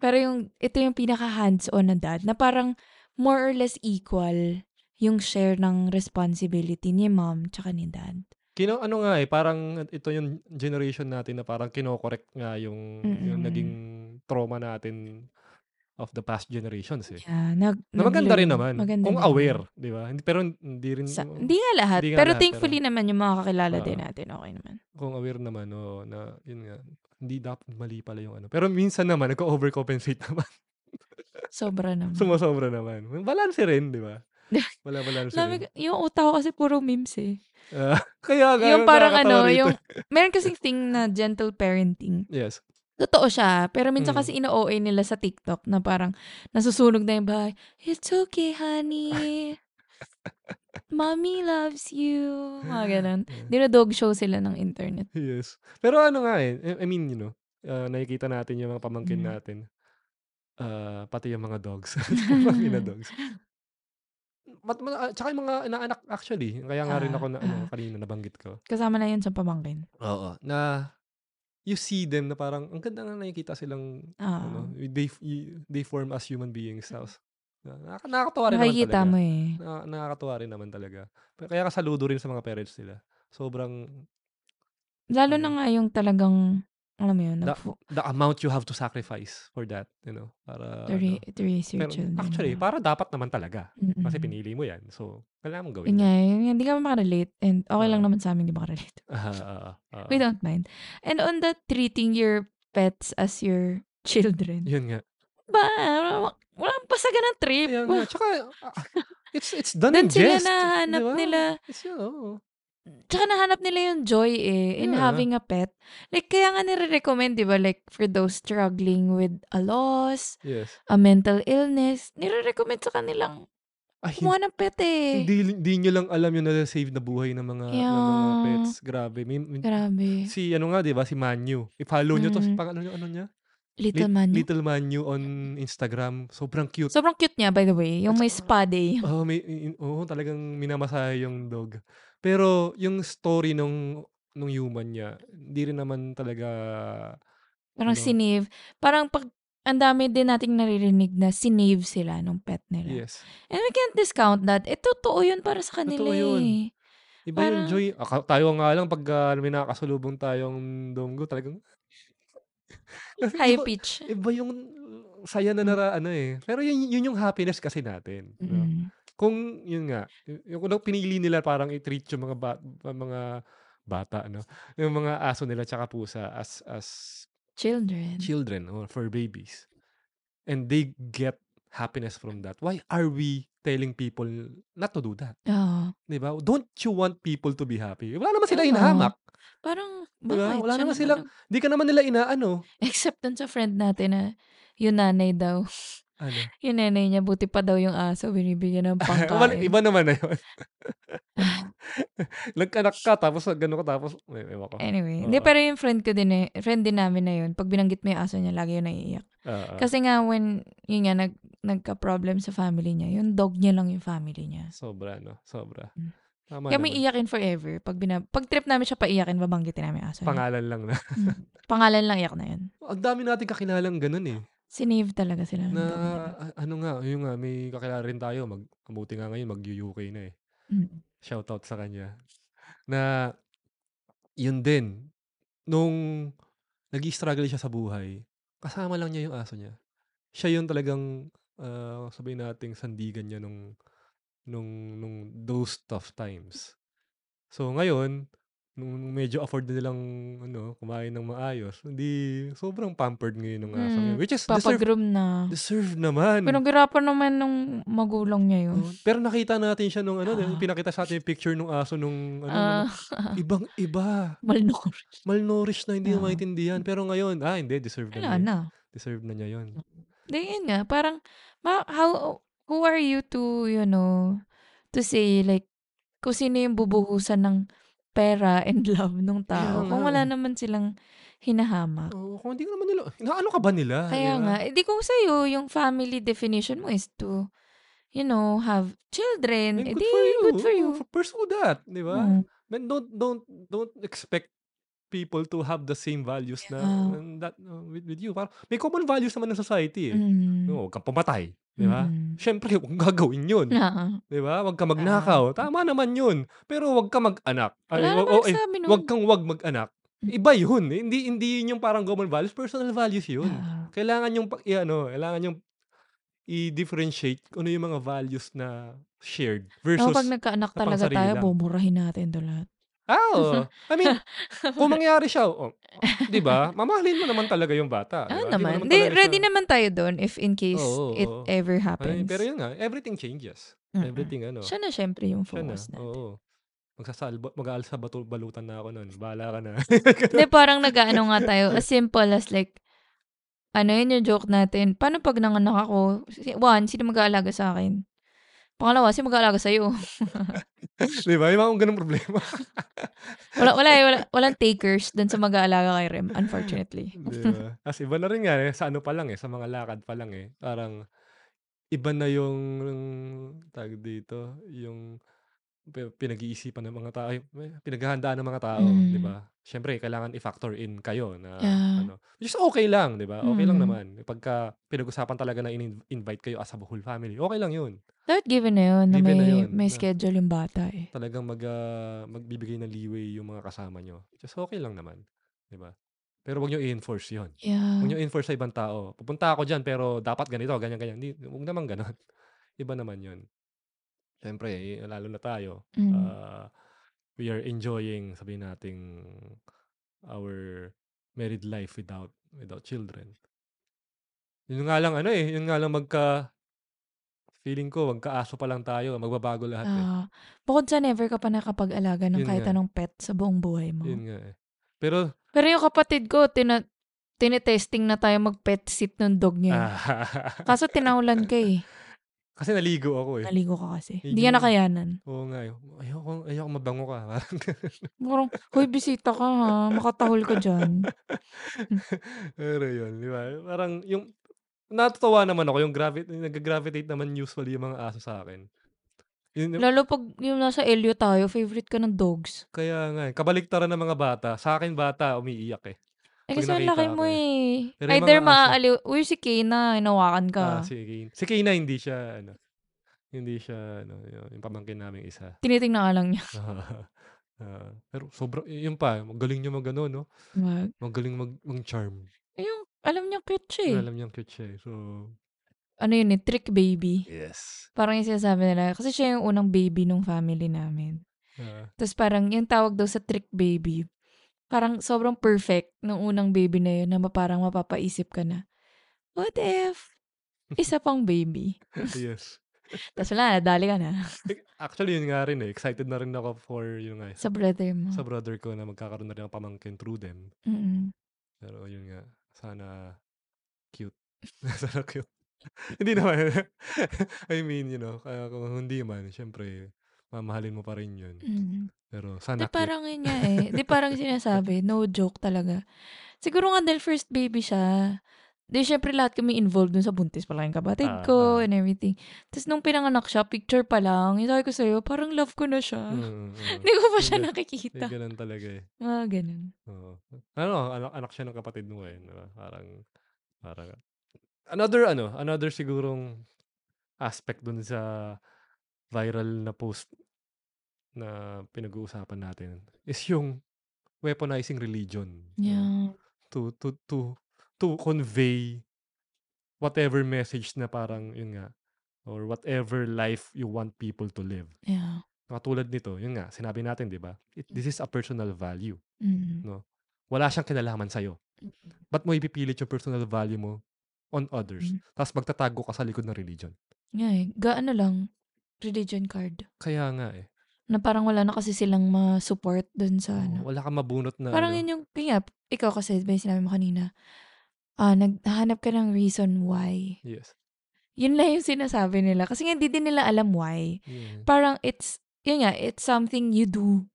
Pero yung, ito yung pinaka-hands-on na dad, na parang more or less equal yung share ng responsibility ni mom tsaka ni dad. Kino ano nga, eh, parang ito yung generation natin na parang kino-correct nga yung yung naging trauma natin of the past generations, eh. Yeah, nag Na maganda rin naman Maganda kung aware, 'di ba? Hindi pero hindi rin Sa hindi nga lahat, hindi nga pero lahat, pero thankfully naman yung mga kakilala din Oo. natin, okey naman. kung aware naman, oo, na yun nga, hindi dapat mali pala yung ano. Pero minsan naman nagko-overcompensate [LAUGHS] naman. Sobra naman. Sumosobra naman. Balanse rin, 'di ba? [LAUGHS] Wala balanse rin. yung utak ko kasi puro memes, eh. Ah, [LAUGHS] kaya Yung parang ano, yung meron kasing thing na gentle parenting. Yes. Totoo siya, pero minsan Mm. kasi ino-OA nila sa TikTok na parang nasusunog na yung bahay. It's okay, honey. Mommy loves you. Mga ganun. Yeah. [LAUGHS] Dino-dog show sila ng internet. Yes. Pero ano nga, eh, I I mean, you know, ah, nakikita natin yung mga pamangkin Mm. natin. Ah, pati yung mga dogs. [LAUGHS] Pamangkin na [LAUGHS] dogs. Mat ma ah, tsaka yung mga inaanak actually. Kaya nga rin Ah, ako na ano, ah. kanina nabanggit ko. Kasama na yun sa pamangkin. Oo, na you see them na parang ang ganda nga nakikita silang ano, Oo. they they form as human beings. Na nakaka nakakatuwa rin naman talaga. mo, eh. Na nakakatuwa rin naman talaga. Kaya ka saludo rin sa mga parents nila. Sobrang Lalo na ano nga yung talagang, alam mo yun, the nagfo the amount you have to sacrifice for that, you know, para to, ra- ano. to raise your Pero children. actually, yeah. para dapat naman talaga. Kasi Mm-mm. pinili mo yan. So, kailangan mong gawin Yun nga, yun nga, hindi kami makarelate. And okay lang naman sa amin di makarelate. [LAUGHS] Ah, oo, oo. We don't mind. And on that treating your pets as your children. Yun nga. Ba, wala, walang pasaga ng trip. Kaya nga. Tsaka, [LAUGHS] ah, it's it's done Doon in sila jest. Di nahanap ba? nila. It's yun, oo. Tsaka nahanap nila yung joy eh, in Yeah. having a pet. Like, kaya nga nire-recommend, di ba? Like, for those struggling with a loss, Yes. a mental illness, nire-recommend sa kanilang Ay, hin- kumuha ng pet eh. hindi, hindi nyo lang alam yung na-save na buhay ng mga, ng mga Yeah. pets. Grabe. May, may- Grabe. si, ano nga, di ba? Si Manu. I-follow nyo to. Mm. Pang, ano, ano niya? Little Lit- Manu. Little Manu on Instagram. Sobrang cute. Sobrang cute niya, by the way. Yung may spa day. Oh, may in- oh, talagang minamasahe yung dog. Pero yung story nung nung human niya, hindi rin naman talaga Parang ano, sinave. Parang pag, ang dami din nating naririnig na sinave sila nung pet nila. yes. And we can't discount that. Eh, totoo yun para sa kanila Totoo yun. eh. Iba yung Parang- joy. Aka- tayo nga lang pag ah, may nakakasalubong tayong donggo, talagang [LAUGHS] High iba, pitch. iba yung saya na nara ano eh. Pero yun, yun yung happiness kasi natin. no? Kung yun nga, yung kung pinili nila parang i-treat yung mga ba- mga bata no, yung mga aso nila tsaka pusa as as Children. children or for babies. And they get happiness from that. Why are we telling people not to do that? Oo. 'Di ba? Don't you want people to be happy? Wala naman sila Oo. hinahamak. Parang, Di ba? bakit? Wala Siya naman silang, ang- di ka naman nila inaano. [LAUGHS] Except dun sa friend natin na yung nanay daw. [LAUGHS] Ano? Yung nanay niya, buti pa daw yung aso, binibigyan ng [LAUGHS] pangkain. iba naman na yun. [LAUGHS] Nagkanak ka, tapos gano'n ka, tapos, eh, ewan ko. Anyway, hindi Oo. pero yung friend ko din eh, friend din namin na yun, pag binanggit mo yung aso niya, lagi yun naiiyak. Oo. Kasi nga, when, yun nga, nag, nagka-problem sa family niya, yung dog niya lang yung family niya. sobra, no? Sobra. Mm. Tama Kaya may naman. iyakin forever. Pag, bina, pag trip namin siya paiyakin, babanggitin namin yung aso niya. Pangalan lang na. Mm. Pangalan lang iyak na yun. Ang dami natin kakilalang ganun eh. Sinave talaga sila Na, a- ano nga, yun nga, may kakilala rin tayo. Mag, mabuti nga ngayon, mag-UK na eh. Mm. Shoutout sa kanya. Na, yun din, nung nag struggle siya sa buhay, kasama lang niya yung aso niya. Siya yung talagang, ah, sabihin nating sandigan niya nung, nung, nung those tough times. So, ngayon, nung medyo afford na nilang ano, kumain ng maayos, hindi, sobrang pampered ngayon ng niya. Mm, Which is, deserve, Papagroom na. deserve naman. Pinaghirapan naman nung magulang niya yun. Pero nakita natin siya nung ano, Ah. pinakita sa atin yung picture nung aso nung ano, Ah, nung- ibang iba. [LAUGHS] malnourished. Malnourished na hindi na Oo. maintindihan. Pero ngayon, ah, hindi, deserve na Wala niya. na. Deserve na niya yun. Di, yun nga, parang, ma, how, who are you to, you know, to say, like, kung sino yung bubuhusan ng pera and [LAUGHS] love ng tao. Kaya Kung wala eh. naman silang hinahamak. Oo, kung hindi ka naman nila, inaano ka ba nila? Kaya di ba? nga, edi kung sa'yo, yung family definition mo is to, you know, have children, And edi good for you. good for you. Pursue that, di ba? Mm. Man, don't, don't, don't expect people to have the same values na Yeah. that uh, with, with you. Parang may common values naman ng society eh. Mm. No, huwag kang pumatay, di ba? Mm. Siyempre, huwag gagawin yun. Oo. Di ba? Huwag ka magnakaw. Tama naman yun. Pero huwag ka mag-anak. Ay, Wala wag, naman oh, eh, huwag kang huwag mag-anak. Mm. Iba yun. eh. Hindi hindi yun yung parang common values. Personal values yun. Oo. Kailangan yung, i- ano, kailangan yung i-differentiate kung ano yung mga values na shared pag versus nagkaanak na pang talaga tayo, lang. buburahin natin to lahat. Oo. I mean, kung [LAUGHS] mangyari siya, oh, 'di ba? [LAUGHS] Mamahalin mo naman talaga yung bata, 'di Ah, ba? Hindi mo naman. naman Di, talaga ready siya naman tayo doon if in case Oo, it oo. ever Ay, happens. pero yun nga, everything changes. Mm-mm. Everything ano, Siya na syempre yung siya na. focus natin. Oo. Magsasalba, mag-aalsa batul balutan na ako noon. Bahala ka na. Hindi, parang nag-ano nga tayo. As simple as like, ano yun yung joke natin. Paano pag nanganak ako? One, sino mag-aalaga sa akin? Pangalawa, sino mag-aalaga sa'yo? [LAUGHS] [LAUGHS] 'Di ba? Yung mga ganung problema. [LAUGHS] wala, wala, eh, wala, walang takers dun sa mag-aalaga kay Rem, unfortunately. [LAUGHS] 'Di ba? As iba na rin nga eh, sa ano pa lang eh, sa mga lakad pa lang eh. Parang iba na yung tag dito, yung pi- pinag-iisipan ng mga tao, ay, may pinaghahandaan ng mga tao, 'di Mm. ba? Siyempre, kailangan i-factor in kayo na Yeah. ano, which is okay lang, 'di ba? Okay lang Mm. naman. Pagka pinag-usapan talaga na in-invite kayo as a whole family, okay lang 'yun. Dapat given na yun, na Given na may, yun, may na- schedule yung bata eh. Talagang mag ah, magbibigay ng leeway yung mga kasama nyo. Just okay lang naman, 'di ba? Pero wag niyo i-enforce 'yon. Wag Yeah. niyo i-enforce sa ibang tao. Pupunta ako diyan pero dapat ganito, ganyan ganyan. Hindi, wag naman gano'n. [LAUGHS] Iba naman 'yon. Siyempre, eh, lalo na tayo. Mm. ah, we are enjoying, sabihin nating our married life without without children. Yun nga lang ano eh, yun nga lang magka feeling ko magkaaso pa lang tayo, magbabago lahat eh. Ah, bukod sa never ka pa nakapag-alaga ng Yun kahit nga. anong pet sa buong buhay mo. Yun nga eh. Pero Pero yung kapatid ko, tina, tinetesting na tayo mag-pet sit ng dog niya. eh. ah, Kaso tinaulan ka eh. Kasi naligo ako eh. Naligo ka kasi. Hindi ka nakayanan. Oo nga. Ayoko, ayoko mabango ka. Parang [LAUGHS] Parang, hoy, bisita ka ha. Makatahol ka dyan. [LAUGHS] Pero yun, di ba? Parang yung, natutuwa naman ako, yung gravi- nag-gravitate naman usually yung mga aso sa akin. Yun, Lalo pag yung nasa Elio tayo, favorite ka ng dogs. kaya nga, eh, kabaliktaran ng mga bata. Sa akin bata, umiiyak eh. Eh kasi ang laki mo eh. Pero Either maaaliw, uy si Kayna, hinawakan ka. Ah, si Kane. Si Kane na hindi siya, ano, hindi siya, ano, yun, yung pamangkin namin isa. Tinitingnan ka lang niya. [LAUGHS] Ah, pero sobrang, yun pa, magaling niya mag ano, no? Wag. Magaling mag, mag-charm. Eh, yung, alam niya cute siya eh. Alam niyang cute siya eh. So, Ano yun eh, trick baby. yes. Parang yung sinasabi nila. Kasi siya yung unang baby nung family namin. Ah, Tapos parang yung tawag daw sa trick baby, parang sobrang perfect nung unang baby na yun na parang mapapaisip ka na, what if isa pang baby? [LAUGHS] yes. Tapos wala, nadali ka na Actually, yun nga rin eh. Excited na rin ako for yun nga. sa brother mo. Sa brother ko na magkakaroon na rin ng pamangkin through them. Mm-mm. Pero yun nga, sana cute. [LAUGHS] sana cute. [LAUGHS] hindi naman. I mean, you know, kaya kung hindi man, syempre, mamahalin mo pa rin yun. Mm. Pero Di sana cute. parang yun nga eh. Di parang [LAUGHS] sinasabi, no joke talaga. Siguro nga dahil first baby siya, di syempre lahat kami involved dun sa buntis pa lang yung kapatid Ah, ko ah. and everything. Tapos nung pinanganak siya, picture pa lang, yung sabi ko sa'yo, parang love ko na siya. Mm, mm. Hindi ko pa siya Hindi. nakikita. May ganun talaga eh. Mga ganun. Oo. Ano, anak, anak siya ng kapatid mo eh. Diba? Parang, parang, another ano, another sigurong aspect dun sa viral na post na pinag-uusapan natin is yung weaponizing religion. Yeah. To, to, to, to convey whatever message na parang, yun nga, or whatever life you want people to live. Yeah. Katulad nito, yun nga, sinabi natin, di ba? This is a personal value. Mm. No? Wala siyang kinalaman sa'yo. Ba't mo ipipilit yung personal value mo on others? Mm. Tapos magtatago ka sa likod ng religion. Yeah, eh. Gaano lang, religion card. Kaya nga eh. Na parang wala na kasi silang ma-support dun sa ano. wala kang mabunot na Parang ano. yun yung, kaya, ikaw kasi, yung sinabi mo kanina, ah, naghahanap ka ng reason why. Yes. Yun lang yung sinasabi nila. Kasi nga, hindi din nila alam why. Yeah. Parang it's, yun nga, it's something you do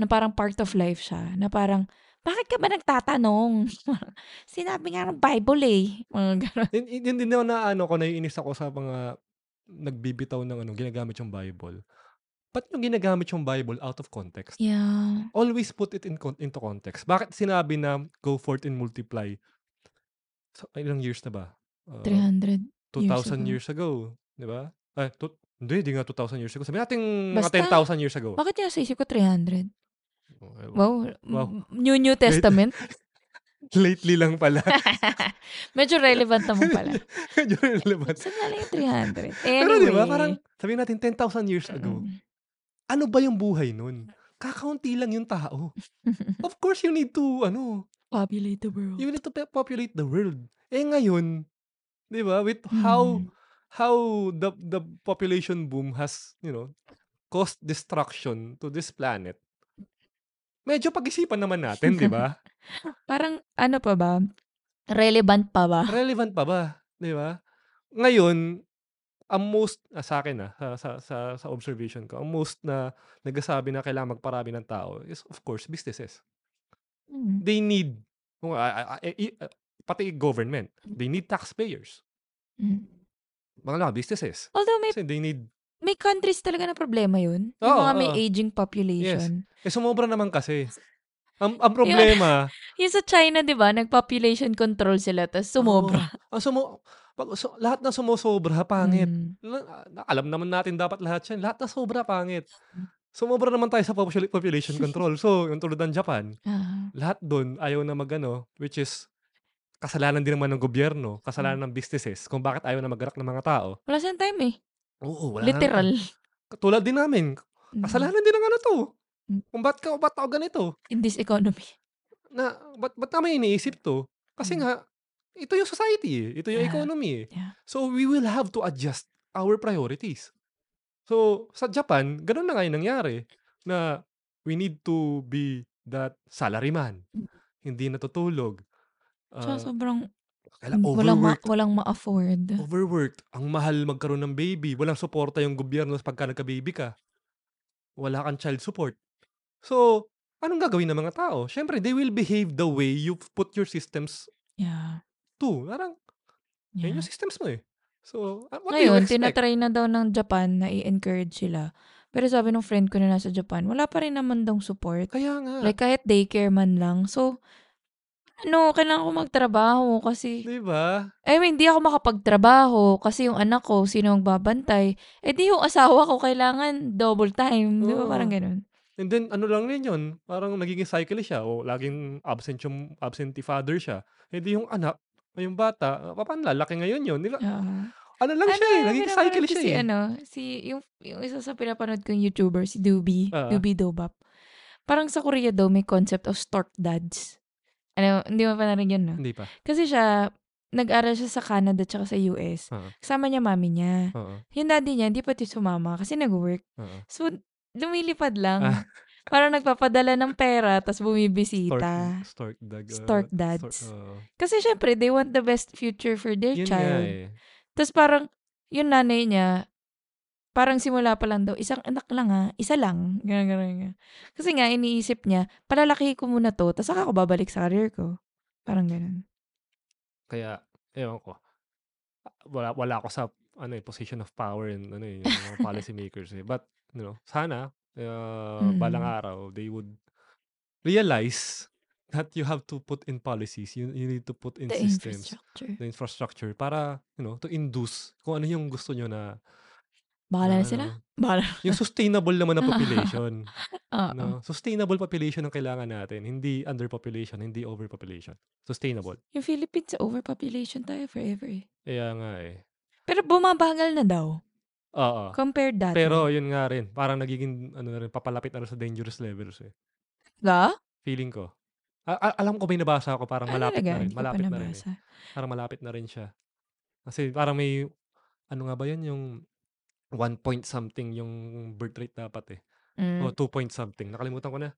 na parang part of life siya. Na parang, bakit ka ba nagtatanong? [LAUGHS] Sinabi nga ng Bible eh. Mga ganun. Yun din naman na ano ko, naiinis ako sa mga nagbibitaw ng ano, ginagamit yung Bible ba't nyo ginagamit yung Bible out of context? Yeah. Always put it in con- into context. Bakit sinabi na go forth and multiply? So, ilang years na ba? Uh, 300 years 2,000 ago. years ago. Di ba? Tu- hindi, hindi nga 2,000 years ago. Sabi natin mga Basta, 10,000 years ago. Bakit niya sa isip ko 300? Oh, ewan. Wow. Wow. m- New New [LAUGHS] Testament? [LAUGHS] Lately lang pala. [LAUGHS] Medyo relevant naman pala. Medyo relevant. Saan nga lang yung 300? Anyway. Pero di ba, parang sabihin natin 10,000 years ago. Mm. Ano ba yung buhay nun? Kakaunti lang yung tao. [LAUGHS] Of course, you need to, ano, Populate the world. you need to populate the world. Eh ngayon, di ba, with how Mm. how the the population boom has, you know, caused destruction to this planet. Medyo pag-isipan naman natin, di ba? [LAUGHS] Parang ano pa ba? Relevant pa ba? Relevant pa ba? Di ba? Ngayon, ang most, ah, sa akin ah, sa, sa, sa, sa observation ko, ang most na nagsasabi na kailangan magparami ng tao is of course businesses. Mm. They need, ah, eh, i- ah, pati government, they need taxpayers. Mm. Mga lang, businesses. Although may Kasi they need, may countries talaga na problema yun. Yung Oo, mga may aging population. eh sumobra naman kasi. Ang, ang [LAUGHS] problema, [LAUGHS] Yung sa China, di ba, nag-population control sila, tapos sumobra. Oo. ang sumo, pag, so, lahat na sumusobra, pangit. Mm. Na- alam naman natin dapat lahat yan. Lahat na sobra, pangit. Sumobra naman tayo sa popula- population control. So, yung tulad ng Japan, Ah. lahat doon ayaw na magano, which is kasalanan din naman ng gobyerno, kasalanan ng businesses, kung bakit ayaw na mag-arak ng mga tao. Wala siyang time eh. Oo, wala Literal. Na, tulad din namin, Mm. kasalanan din ng ano to. Mm. Kung ba't ka, ba't ako ganito? In this economy. Na, ba't, ba't namin iniisip to? Kasi Mm. nga, ito yung society eh. Ito yung Yeah. economy eh. Yeah. So, we will have to adjust our priorities. So, sa Japan, ganun na nga yung nangyari na we need to be that salaryman. Mm. Hindi natutulog. Uh, sobrang kaila, walang, ma- overworked. walang ma-afford. Overworked. Ang mahal magkaroon ng baby. Walang suporta yung gobyerno pagka nagka-baby ka. Wala kang child support. So, anong gagawin ng mga tao? Siyempre, they will behave the way you put your systems Yeah. To. Parang, yan yeah. yung systems mo eh. So, uh, what do you Ngayon, expect? tinatry na daw ng Japan na i-encourage sila. Pero sabi ng friend ko na nasa Japan, wala pa rin naman daw support. Kaya nga. Like kahit daycare man lang. So, ano, kailangan ko magtrabaho kasi, Di ba? I mean, hindi ako makapagtrabaho kasi yung anak ko, sino ang babantay. Eh di yung asawa ko, kailangan double time. Di ba? Parang ganun. And then, ano lang rin yun, parang nagiging cycle siya o laging absent yung absentee father siya. Hindi yung anak, yung bata, ah, paano lalaki ngayon yun? Di ba? Oo. Ano lang siya eh, pinapanood cycle ko siya si, eh. ano, si, yung, yung isa sa pinapanood kong YouTuber, si Doobie, Ah. Doobie Dobap. Parang sa Korea daw, may concept of stork dads. Ano, hindi mo pa narinig yun, no? Hindi pa. Kasi siya, nag-aral siya sa Canada tsaka sa US. Oo. Kasama niya mami niya. Oo. Yung daddy niya, hindi pati sumama kasi nag-work. Oo. So, lumilipad lang. Ah. [LAUGHS] Parang nagpapadala ng pera, tapos Stork, bumibisita. stork dag. uh, Stork dads. Stork, oo. Kasi syempre, they want the best future for their Yun child. eh. Tapos parang, yung nanay niya, parang simula pa lang daw, isang anak lang ha, isa lang. Ganun, ganun, ganun. Kasi nga, iniisip niya, palalaki ko muna to, tapos saka ako babalik sa career ko. Parang ganun. Kaya, ewan ko. Wala, wala ako sa ano eh, position of power and ano eh, yung mga policy makers eh. But, you know, sana, uh, balang Mm. araw, they would realize that you have to put in policies. You, you need to put in The systems. infrastructure. The infrastructure para, you know, to induce kung ano yung gusto nyo na, Bahala na sila. [LAUGHS] Bahala. yung sustainable naman na [LAUGHS] population. Oo. no? Sustainable population ang kailangan natin. Hindi underpopulation, hindi overpopulation. Sustainable. Yung Philippines, overpopulation tayo forever eh. Kaya nga eh. Pero bumabagal na daw. Oo. Compared dati. Pero yun nga rin, parang nagiging ano na rin, papalapit na rin sa dangerous levels eh. Ga? Feeling ko. A- a- alam ko may nabasa ako, parang Ah, malapit talaga? na rin. Hindi Malapit na rin eh. Parang malapit na rin siya. Kasi parang may, ano nga ba yan, yung one point something yung birth rate dapat eh. Mm. O two point something. Nakalimutan ko na.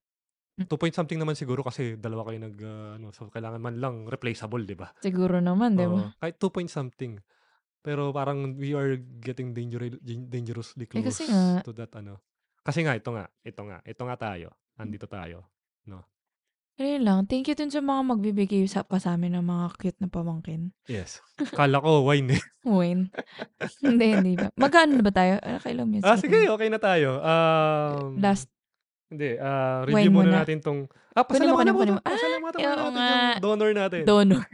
Mm. Two point something naman siguro kasi dalawa kayo nag, uh, ano, so kailangan man lang replaceable, di ba? Siguro naman, di ba? Oo. kahit two point something. Pero parang we are getting dangerous, dangerously Eh, close kasi nga- to that ano. Kasi nga ito nga, ito nga, ito nga tayo. Andito tayo, no. Ayun lang. Thank you dun sa mga magbibigay sa pa sa'min ng mga cute na pamangkin. Yes. Kala ko wine eh. [LAUGHS] Wine. [LAUGHS] hindi, hindi ba? Magkano na ba tayo? Ah, kailan minutes Ah, sige, okay na tayo. Um, Last. Hindi, ah, Wine review muna muna. natin tong... Ah, Kunin mo, pasalamatan kunin mo. mo, kunin mo. Ah, Pasalamatan oo muna natin nga. yung donor natin. Donor.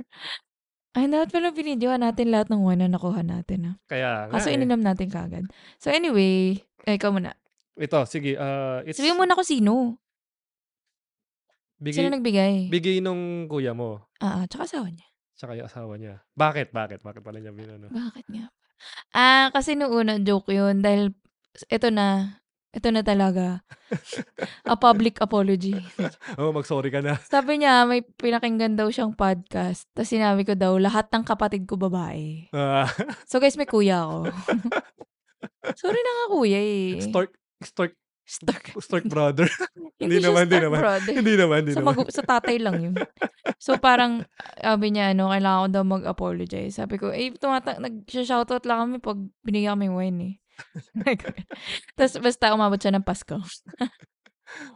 Ay, dapat pala binidyohan natin lahat ng wine na nakuha natin. Ah. Kaya nga Kaso eh. ininom natin kagad. So anyway, eh, ikaw muna. Ito, sige. ah, it's Sabihin mo na kung sino. bigay, Sino nagbigay? bigay nung kuya mo. Ah, ah, tsaka asawa niya. Tsaka yung asawa niya. Bakit? Bakit? Bakit pala niya binano? Bakit nga? Ah, kasi noong una, joke yun. Dahil, ito na. Ito na talaga. A public apology. [LAUGHS] Oh, mag-sorry ka na. Sabi niya, may pinakinggan daw siyang podcast. Tapos sinabi ko daw, lahat ng kapatid ko babae. Ah, [LAUGHS] So guys, may kuya ako. [LAUGHS] Sorry na nga kuya eh. Stork, Stork, Stark. Stork brother. Hindi, naman, hindi Stark naman. hindi naman, hindi Sa, naman. magu- sa tatay lang yun. So parang, sabi niya, ano, kailangan ko daw mag-apologize. Sabi ko, eh, tumata- nag-shoutout lang kami pag binigyan kami wine eh. [LAUGHS] Tapos basta umabot siya ng Pasko.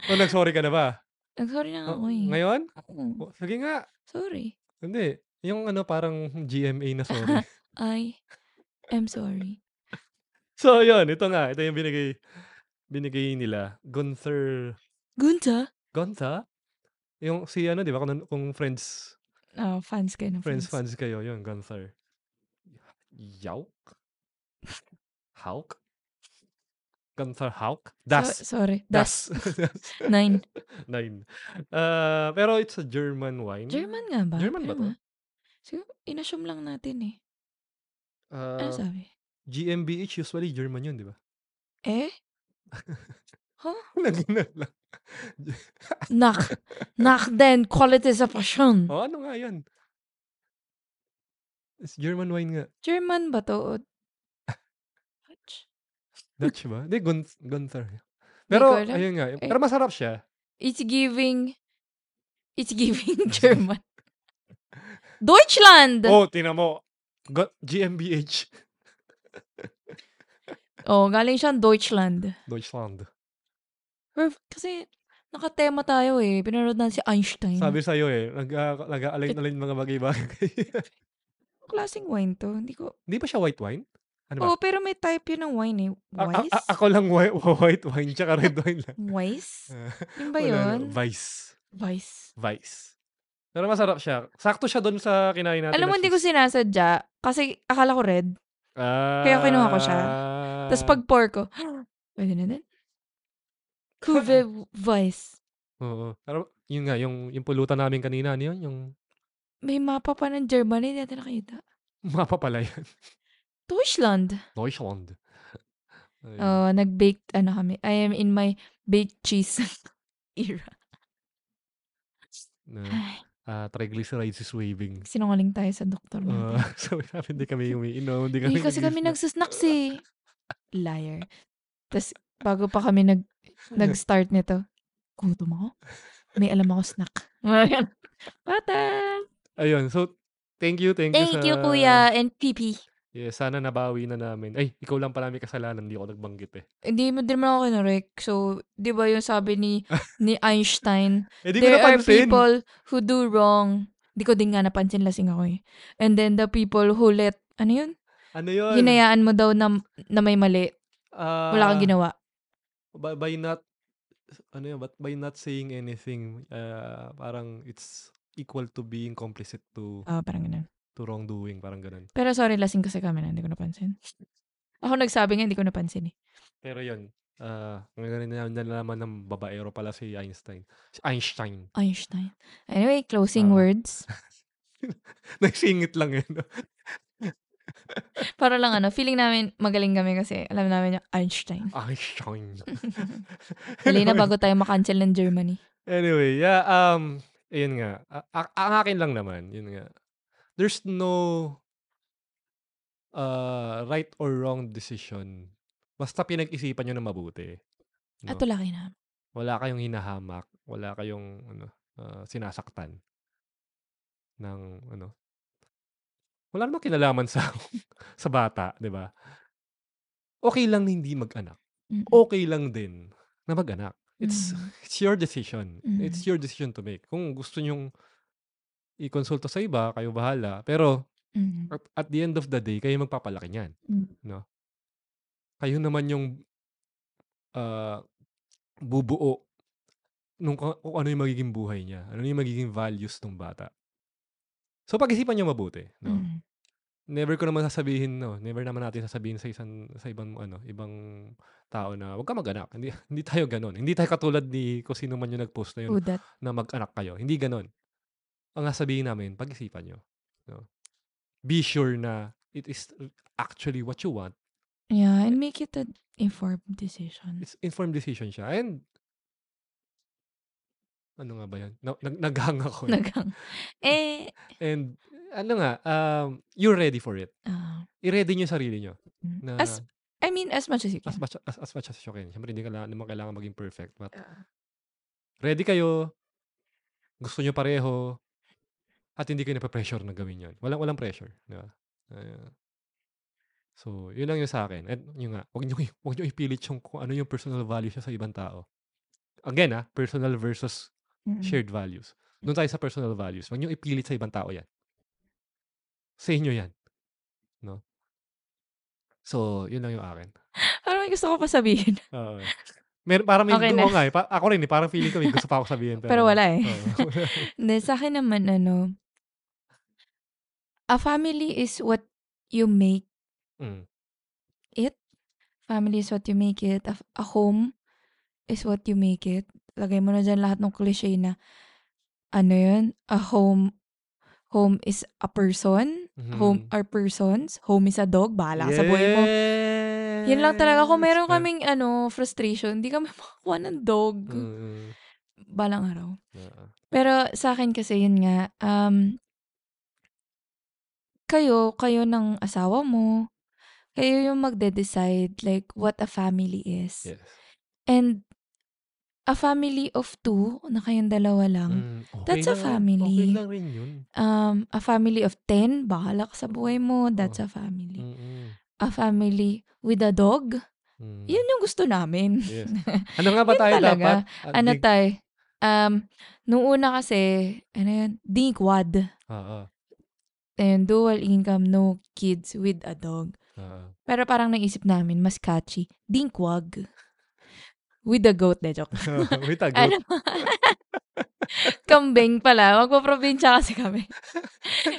Oh, nag-sorry ka na ba? Nag-sorry na nga Oh, ako eh. ngayon? Oo, Oh, sige nga. sorry. Hindi. Yung ano, parang GMA na sorry. [LAUGHS] I am sorry. [LAUGHS] so, yun. Ito nga. Ito yung binigay binigay nila. Gunther Gunta? Gonza? Yung si ano, di ba? Kung, kung friends, Ah, fans kayo ng friends, fans. fans kayo, yun, Gunther. Yauk? Hauk? Gunther Hauk? Das. So- sorry. Das. Das. Nine. Nine. Uh, pero it's a German wine. German nga ba? German ba to? Siguro, inassume lang natin eh. Uh, Ano sabi? GmbH usually German yun, di ba? Eh? [LAUGHS] Lagi [LAUGHS] na lang. [LAUGHS] Nak. Nak den. Quality sa passion. oh, ano nga yan? It's German wine nga. German ba to? Dutch? Ba? Hindi, Gun- Gunther. Pero, ko alam. ayun nga. Eh. Pero masarap siya. It's giving... It's giving [LAUGHS] German. Deutschland! Oh, tingnan mo. Gu- GmbH. [LAUGHS] Oh, galing siyang Deutschland. Deutschland. Pero, kasi, nakatema tayo eh. Pinanood na si Einstein. Sabi sa'yo eh, nag, uh, nag-align-align mga bagay-bagay. Anong [LAUGHS] klaseng wine to? Hindi ko... Hindi ba siya white wine? Ano ba? Oh, pero may type yun ng wine eh. A- a- a- ako lang white, white wine, tsaka red [LAUGHS] wine lang. Weiss? Ah, Yun ba wala yun? na. Vice. Weiss. Vice. Pero masarap siya. Sakto siya doon sa kinain natin. Alam mo, hindi ko sinasadya. Kasi akala ko red. Ah, kaya kinuha ko siya. Tapos pag pour ko, [GASPS] pwede na din. Cuvée [LAUGHS] Weiss. Oo. Pero yun nga, yung, yung pulutan namin kanina, ano yun? Yung May mapa pa ng Germany, hindi natin nakita. mapa pala yan. [LAUGHS] Deutschland. Deutschland. [LAUGHS] Ayun. Oh, nag-baked, ano kami. I am in my baked cheese [LAUGHS] era. na, ah, triglycerides is waving. Sinungaling tayo sa doktor natin. Uh, [LAUGHS] sabi namin, hindi kami umiinom. Hindi kami Hindi kasi kami nag-snack. nagsusnacks eh. Liar. Tapos, bago pa kami nag, nag-start nito, gutom ako. May alam ako snack. Bata! Ayun, so, thank you, thank, Thank you you, sa... kuya and pipi. Yes, sana nabawi na namin. Ay, ikaw lang pala may kasalanan, hindi ako nagbanggit eh. Hindi mo din naman ako kinurek. So, di ba yung sabi ni [LAUGHS] ni Einstein, Eh, there are people who do wrong. Di ko din nga napansin, lasing ako eh. And then the people who let, ano yun? Ano yun? Hinayaan mo daw na, na may mali. Ah, Wala kang ginawa. by, by not, ano yun, but by not saying anything, ah, parang it's equal to being complicit to Ah, parang ganun. To wrongdoing, parang ganun. Pero sorry, lasing kasi kami na, hindi ko napansin. Ako nagsabi nga, hindi ko napansin eh. Pero yun, ah, ngayon na nalaman ng babaero pala si Einstein. Si Einstein. Einstein. Anyway, closing Ah. words. [LAUGHS] Nagsingit lang yun. [LAUGHS] Para lang ano, feeling namin magaling kami kasi alam namin yung Einstein. Einstein. [LAUGHS] Dali na bago tayo makancel ng Germany. Anyway, yeah, um, ayun nga. A- a- ang akin lang naman, yun nga. There's no uh, right or wrong decision. Basta pinag-isipan nyo na mabuti. No? At wala kayo na. Wala kayong hinahamak. Wala kayong ano, ah, sinasaktan. ng ano. Wala namang kinalaman sa [LAUGHS] sa bata, 'di ba? Okay lang na hindi mag-anak. Mm. Okay lang din na mag-anak. It's Mhm. it's your decision. It's Mhm. your decision to make. Kung gusto nyong i-konsulta sa iba, kayo bahala. Pero Mhm. at the end of the day, kayo magpapalaki niyan, Hmm. 'no? Kayo naman yung ah, bubuo nung ka kung ano yung magiging buhay niya, ano yung magiging values nung bata. So, pag-isipan niyo mabuti, 'no? Mhm. Never ko naman sasabihin 'no, never naman natin sasabihin sa isang sa ibang ano, ibang tao na, "Wag kang mag-anak." Hindi [LAUGHS] hindi tayo gano'n. Hindi tayo katulad ni kung sino man yung nag-post na yun Who dat? na mag-anak kayo, hindi gano'n. Ang sasabihin namin, pag-isipan niyo, 'no? Be sure na it is actually what you want. Yeah, and make it an informed decision. It's informed decision siya and ano nga ba? Na nag naghang ako, eh. Naghang eh And ano nga, um, you're ready for it. Ah. I-ready yung sarili niyo Hmm, na as I mean, as much as you as can. much as as much as you can. Siyempre hindi kailangan naman kailangan maging perfect but Oo. ready kayo, gusto niyo pareho, at hindi kayo nape-pressure na gawin 'yun. Walang walang pressure, 'di ba? So, 'yun lang yung sa'kin at yun nga, wag niyo i wag niyo ipilit yung kung ano yung personal values sa ibang tao. Again, ah, personal versus shared values. Do'n tayo sa personal values, wag niyo ipilit sa ibang tao 'yan. Sa inyo 'yan, 'no? So, 'yun lang yung akin. Parang may gusto ko pa sabihin. [LAUGHS] Oo. Meron parang may Okey oo na. nga, eh, pa ako rin, eh, parang feeling ko may gusto pa akong sabihin [LAUGHS] Pero pero wala, eh. [LAUGHS] Hindi, sa'kin naman ano a family is what you make Hmm. it. Family is what you make it. A a home is what you make it. Lagay mo na diyan lahat ng cliche na ano 'yun, a home home is a person, home Mhm. are persons, home is a dog, bahala ka sa buhay mo. 'Yun lang talaga. Kung Yes! meron Na kaming ano, frustration, hindi kami [LAUGHS] makakuha ng dog. Mm. Balang araw. Oo. Pero sa'kin kasi 'yun nga, um kayo kayo ng asawa mo, kayo yung magde-decide like what a family is. Yes. And a family of 2 na kayong dalawa lang, Hmm, that's okey a lang okey family. lang rin 'yun. Um, a family of 10, bahala ka sa buhay mo, that's Oo. a family. Mm. A family with a dog, Hmm. 'yun yung gusto namin. Yes. [LAUGHS] Ano nga ba 'Yun tayo talaga. dapat? Ah, Ano dig tay, um, nung una kasi, ano 'yun, dinkwad. Oo. And dual income, no kids with a dog. Oo. Pero parang naisip namin mas catchy, dinkwag. [LAUGHS] With a [LAUGHS] goat, 'di joke. With a Ano goat. [LAUGHS] Kambing pala, magpoprobinsya kasi kami.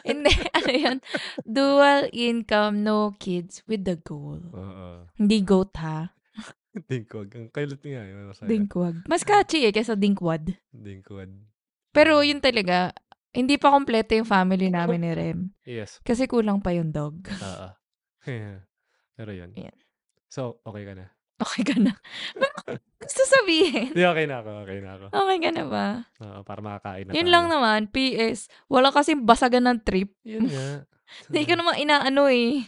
Hindi, ano 'yun, dual income, no kids with the goal. Oo. Hindi goat ha. Dinkwag. Ang kulit nga, eh, masaya. Dinkwag. Mas catchy eh, kaysa dinkwad. Dinkwad. Pero yun talaga, hindi pa kumpleto yung family namin ni Rem. Yes. Kasi kulang pa yung dog. Oo. [LAUGHS] Pero 'yun. Ayan. So, okey ka na? Okey ka na? [LAUGHS] Gusto sabihin? Hindi, okey na ako, okey na ako. Okey ka na ba? Oo, para makakain na Yun lang tayo. naman, PS, wala kasing basagan ng trip. 'Yun nga. [LAUGHS] Hindi ko naman inaano eh.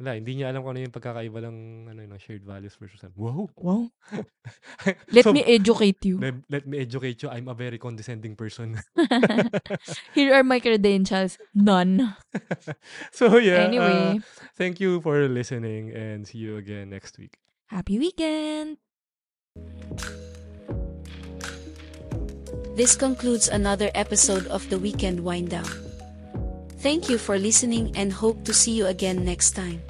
Wala, hindi niya alam kung ano yung pagkakaiba ng ano, ng shared values versus ano. Wow! Wow. [LAUGHS] Let So, me educate you. let let me educate you. I'm a very condescending person. [LAUGHS] Here are my credentials. None. [LAUGHS] So, yeah, uh, Anyway, thank you for listening and see you again next week. happy weekend! This concludes another episode of the Weekend Wind Down. Thank you for listening and hope to see you again next time.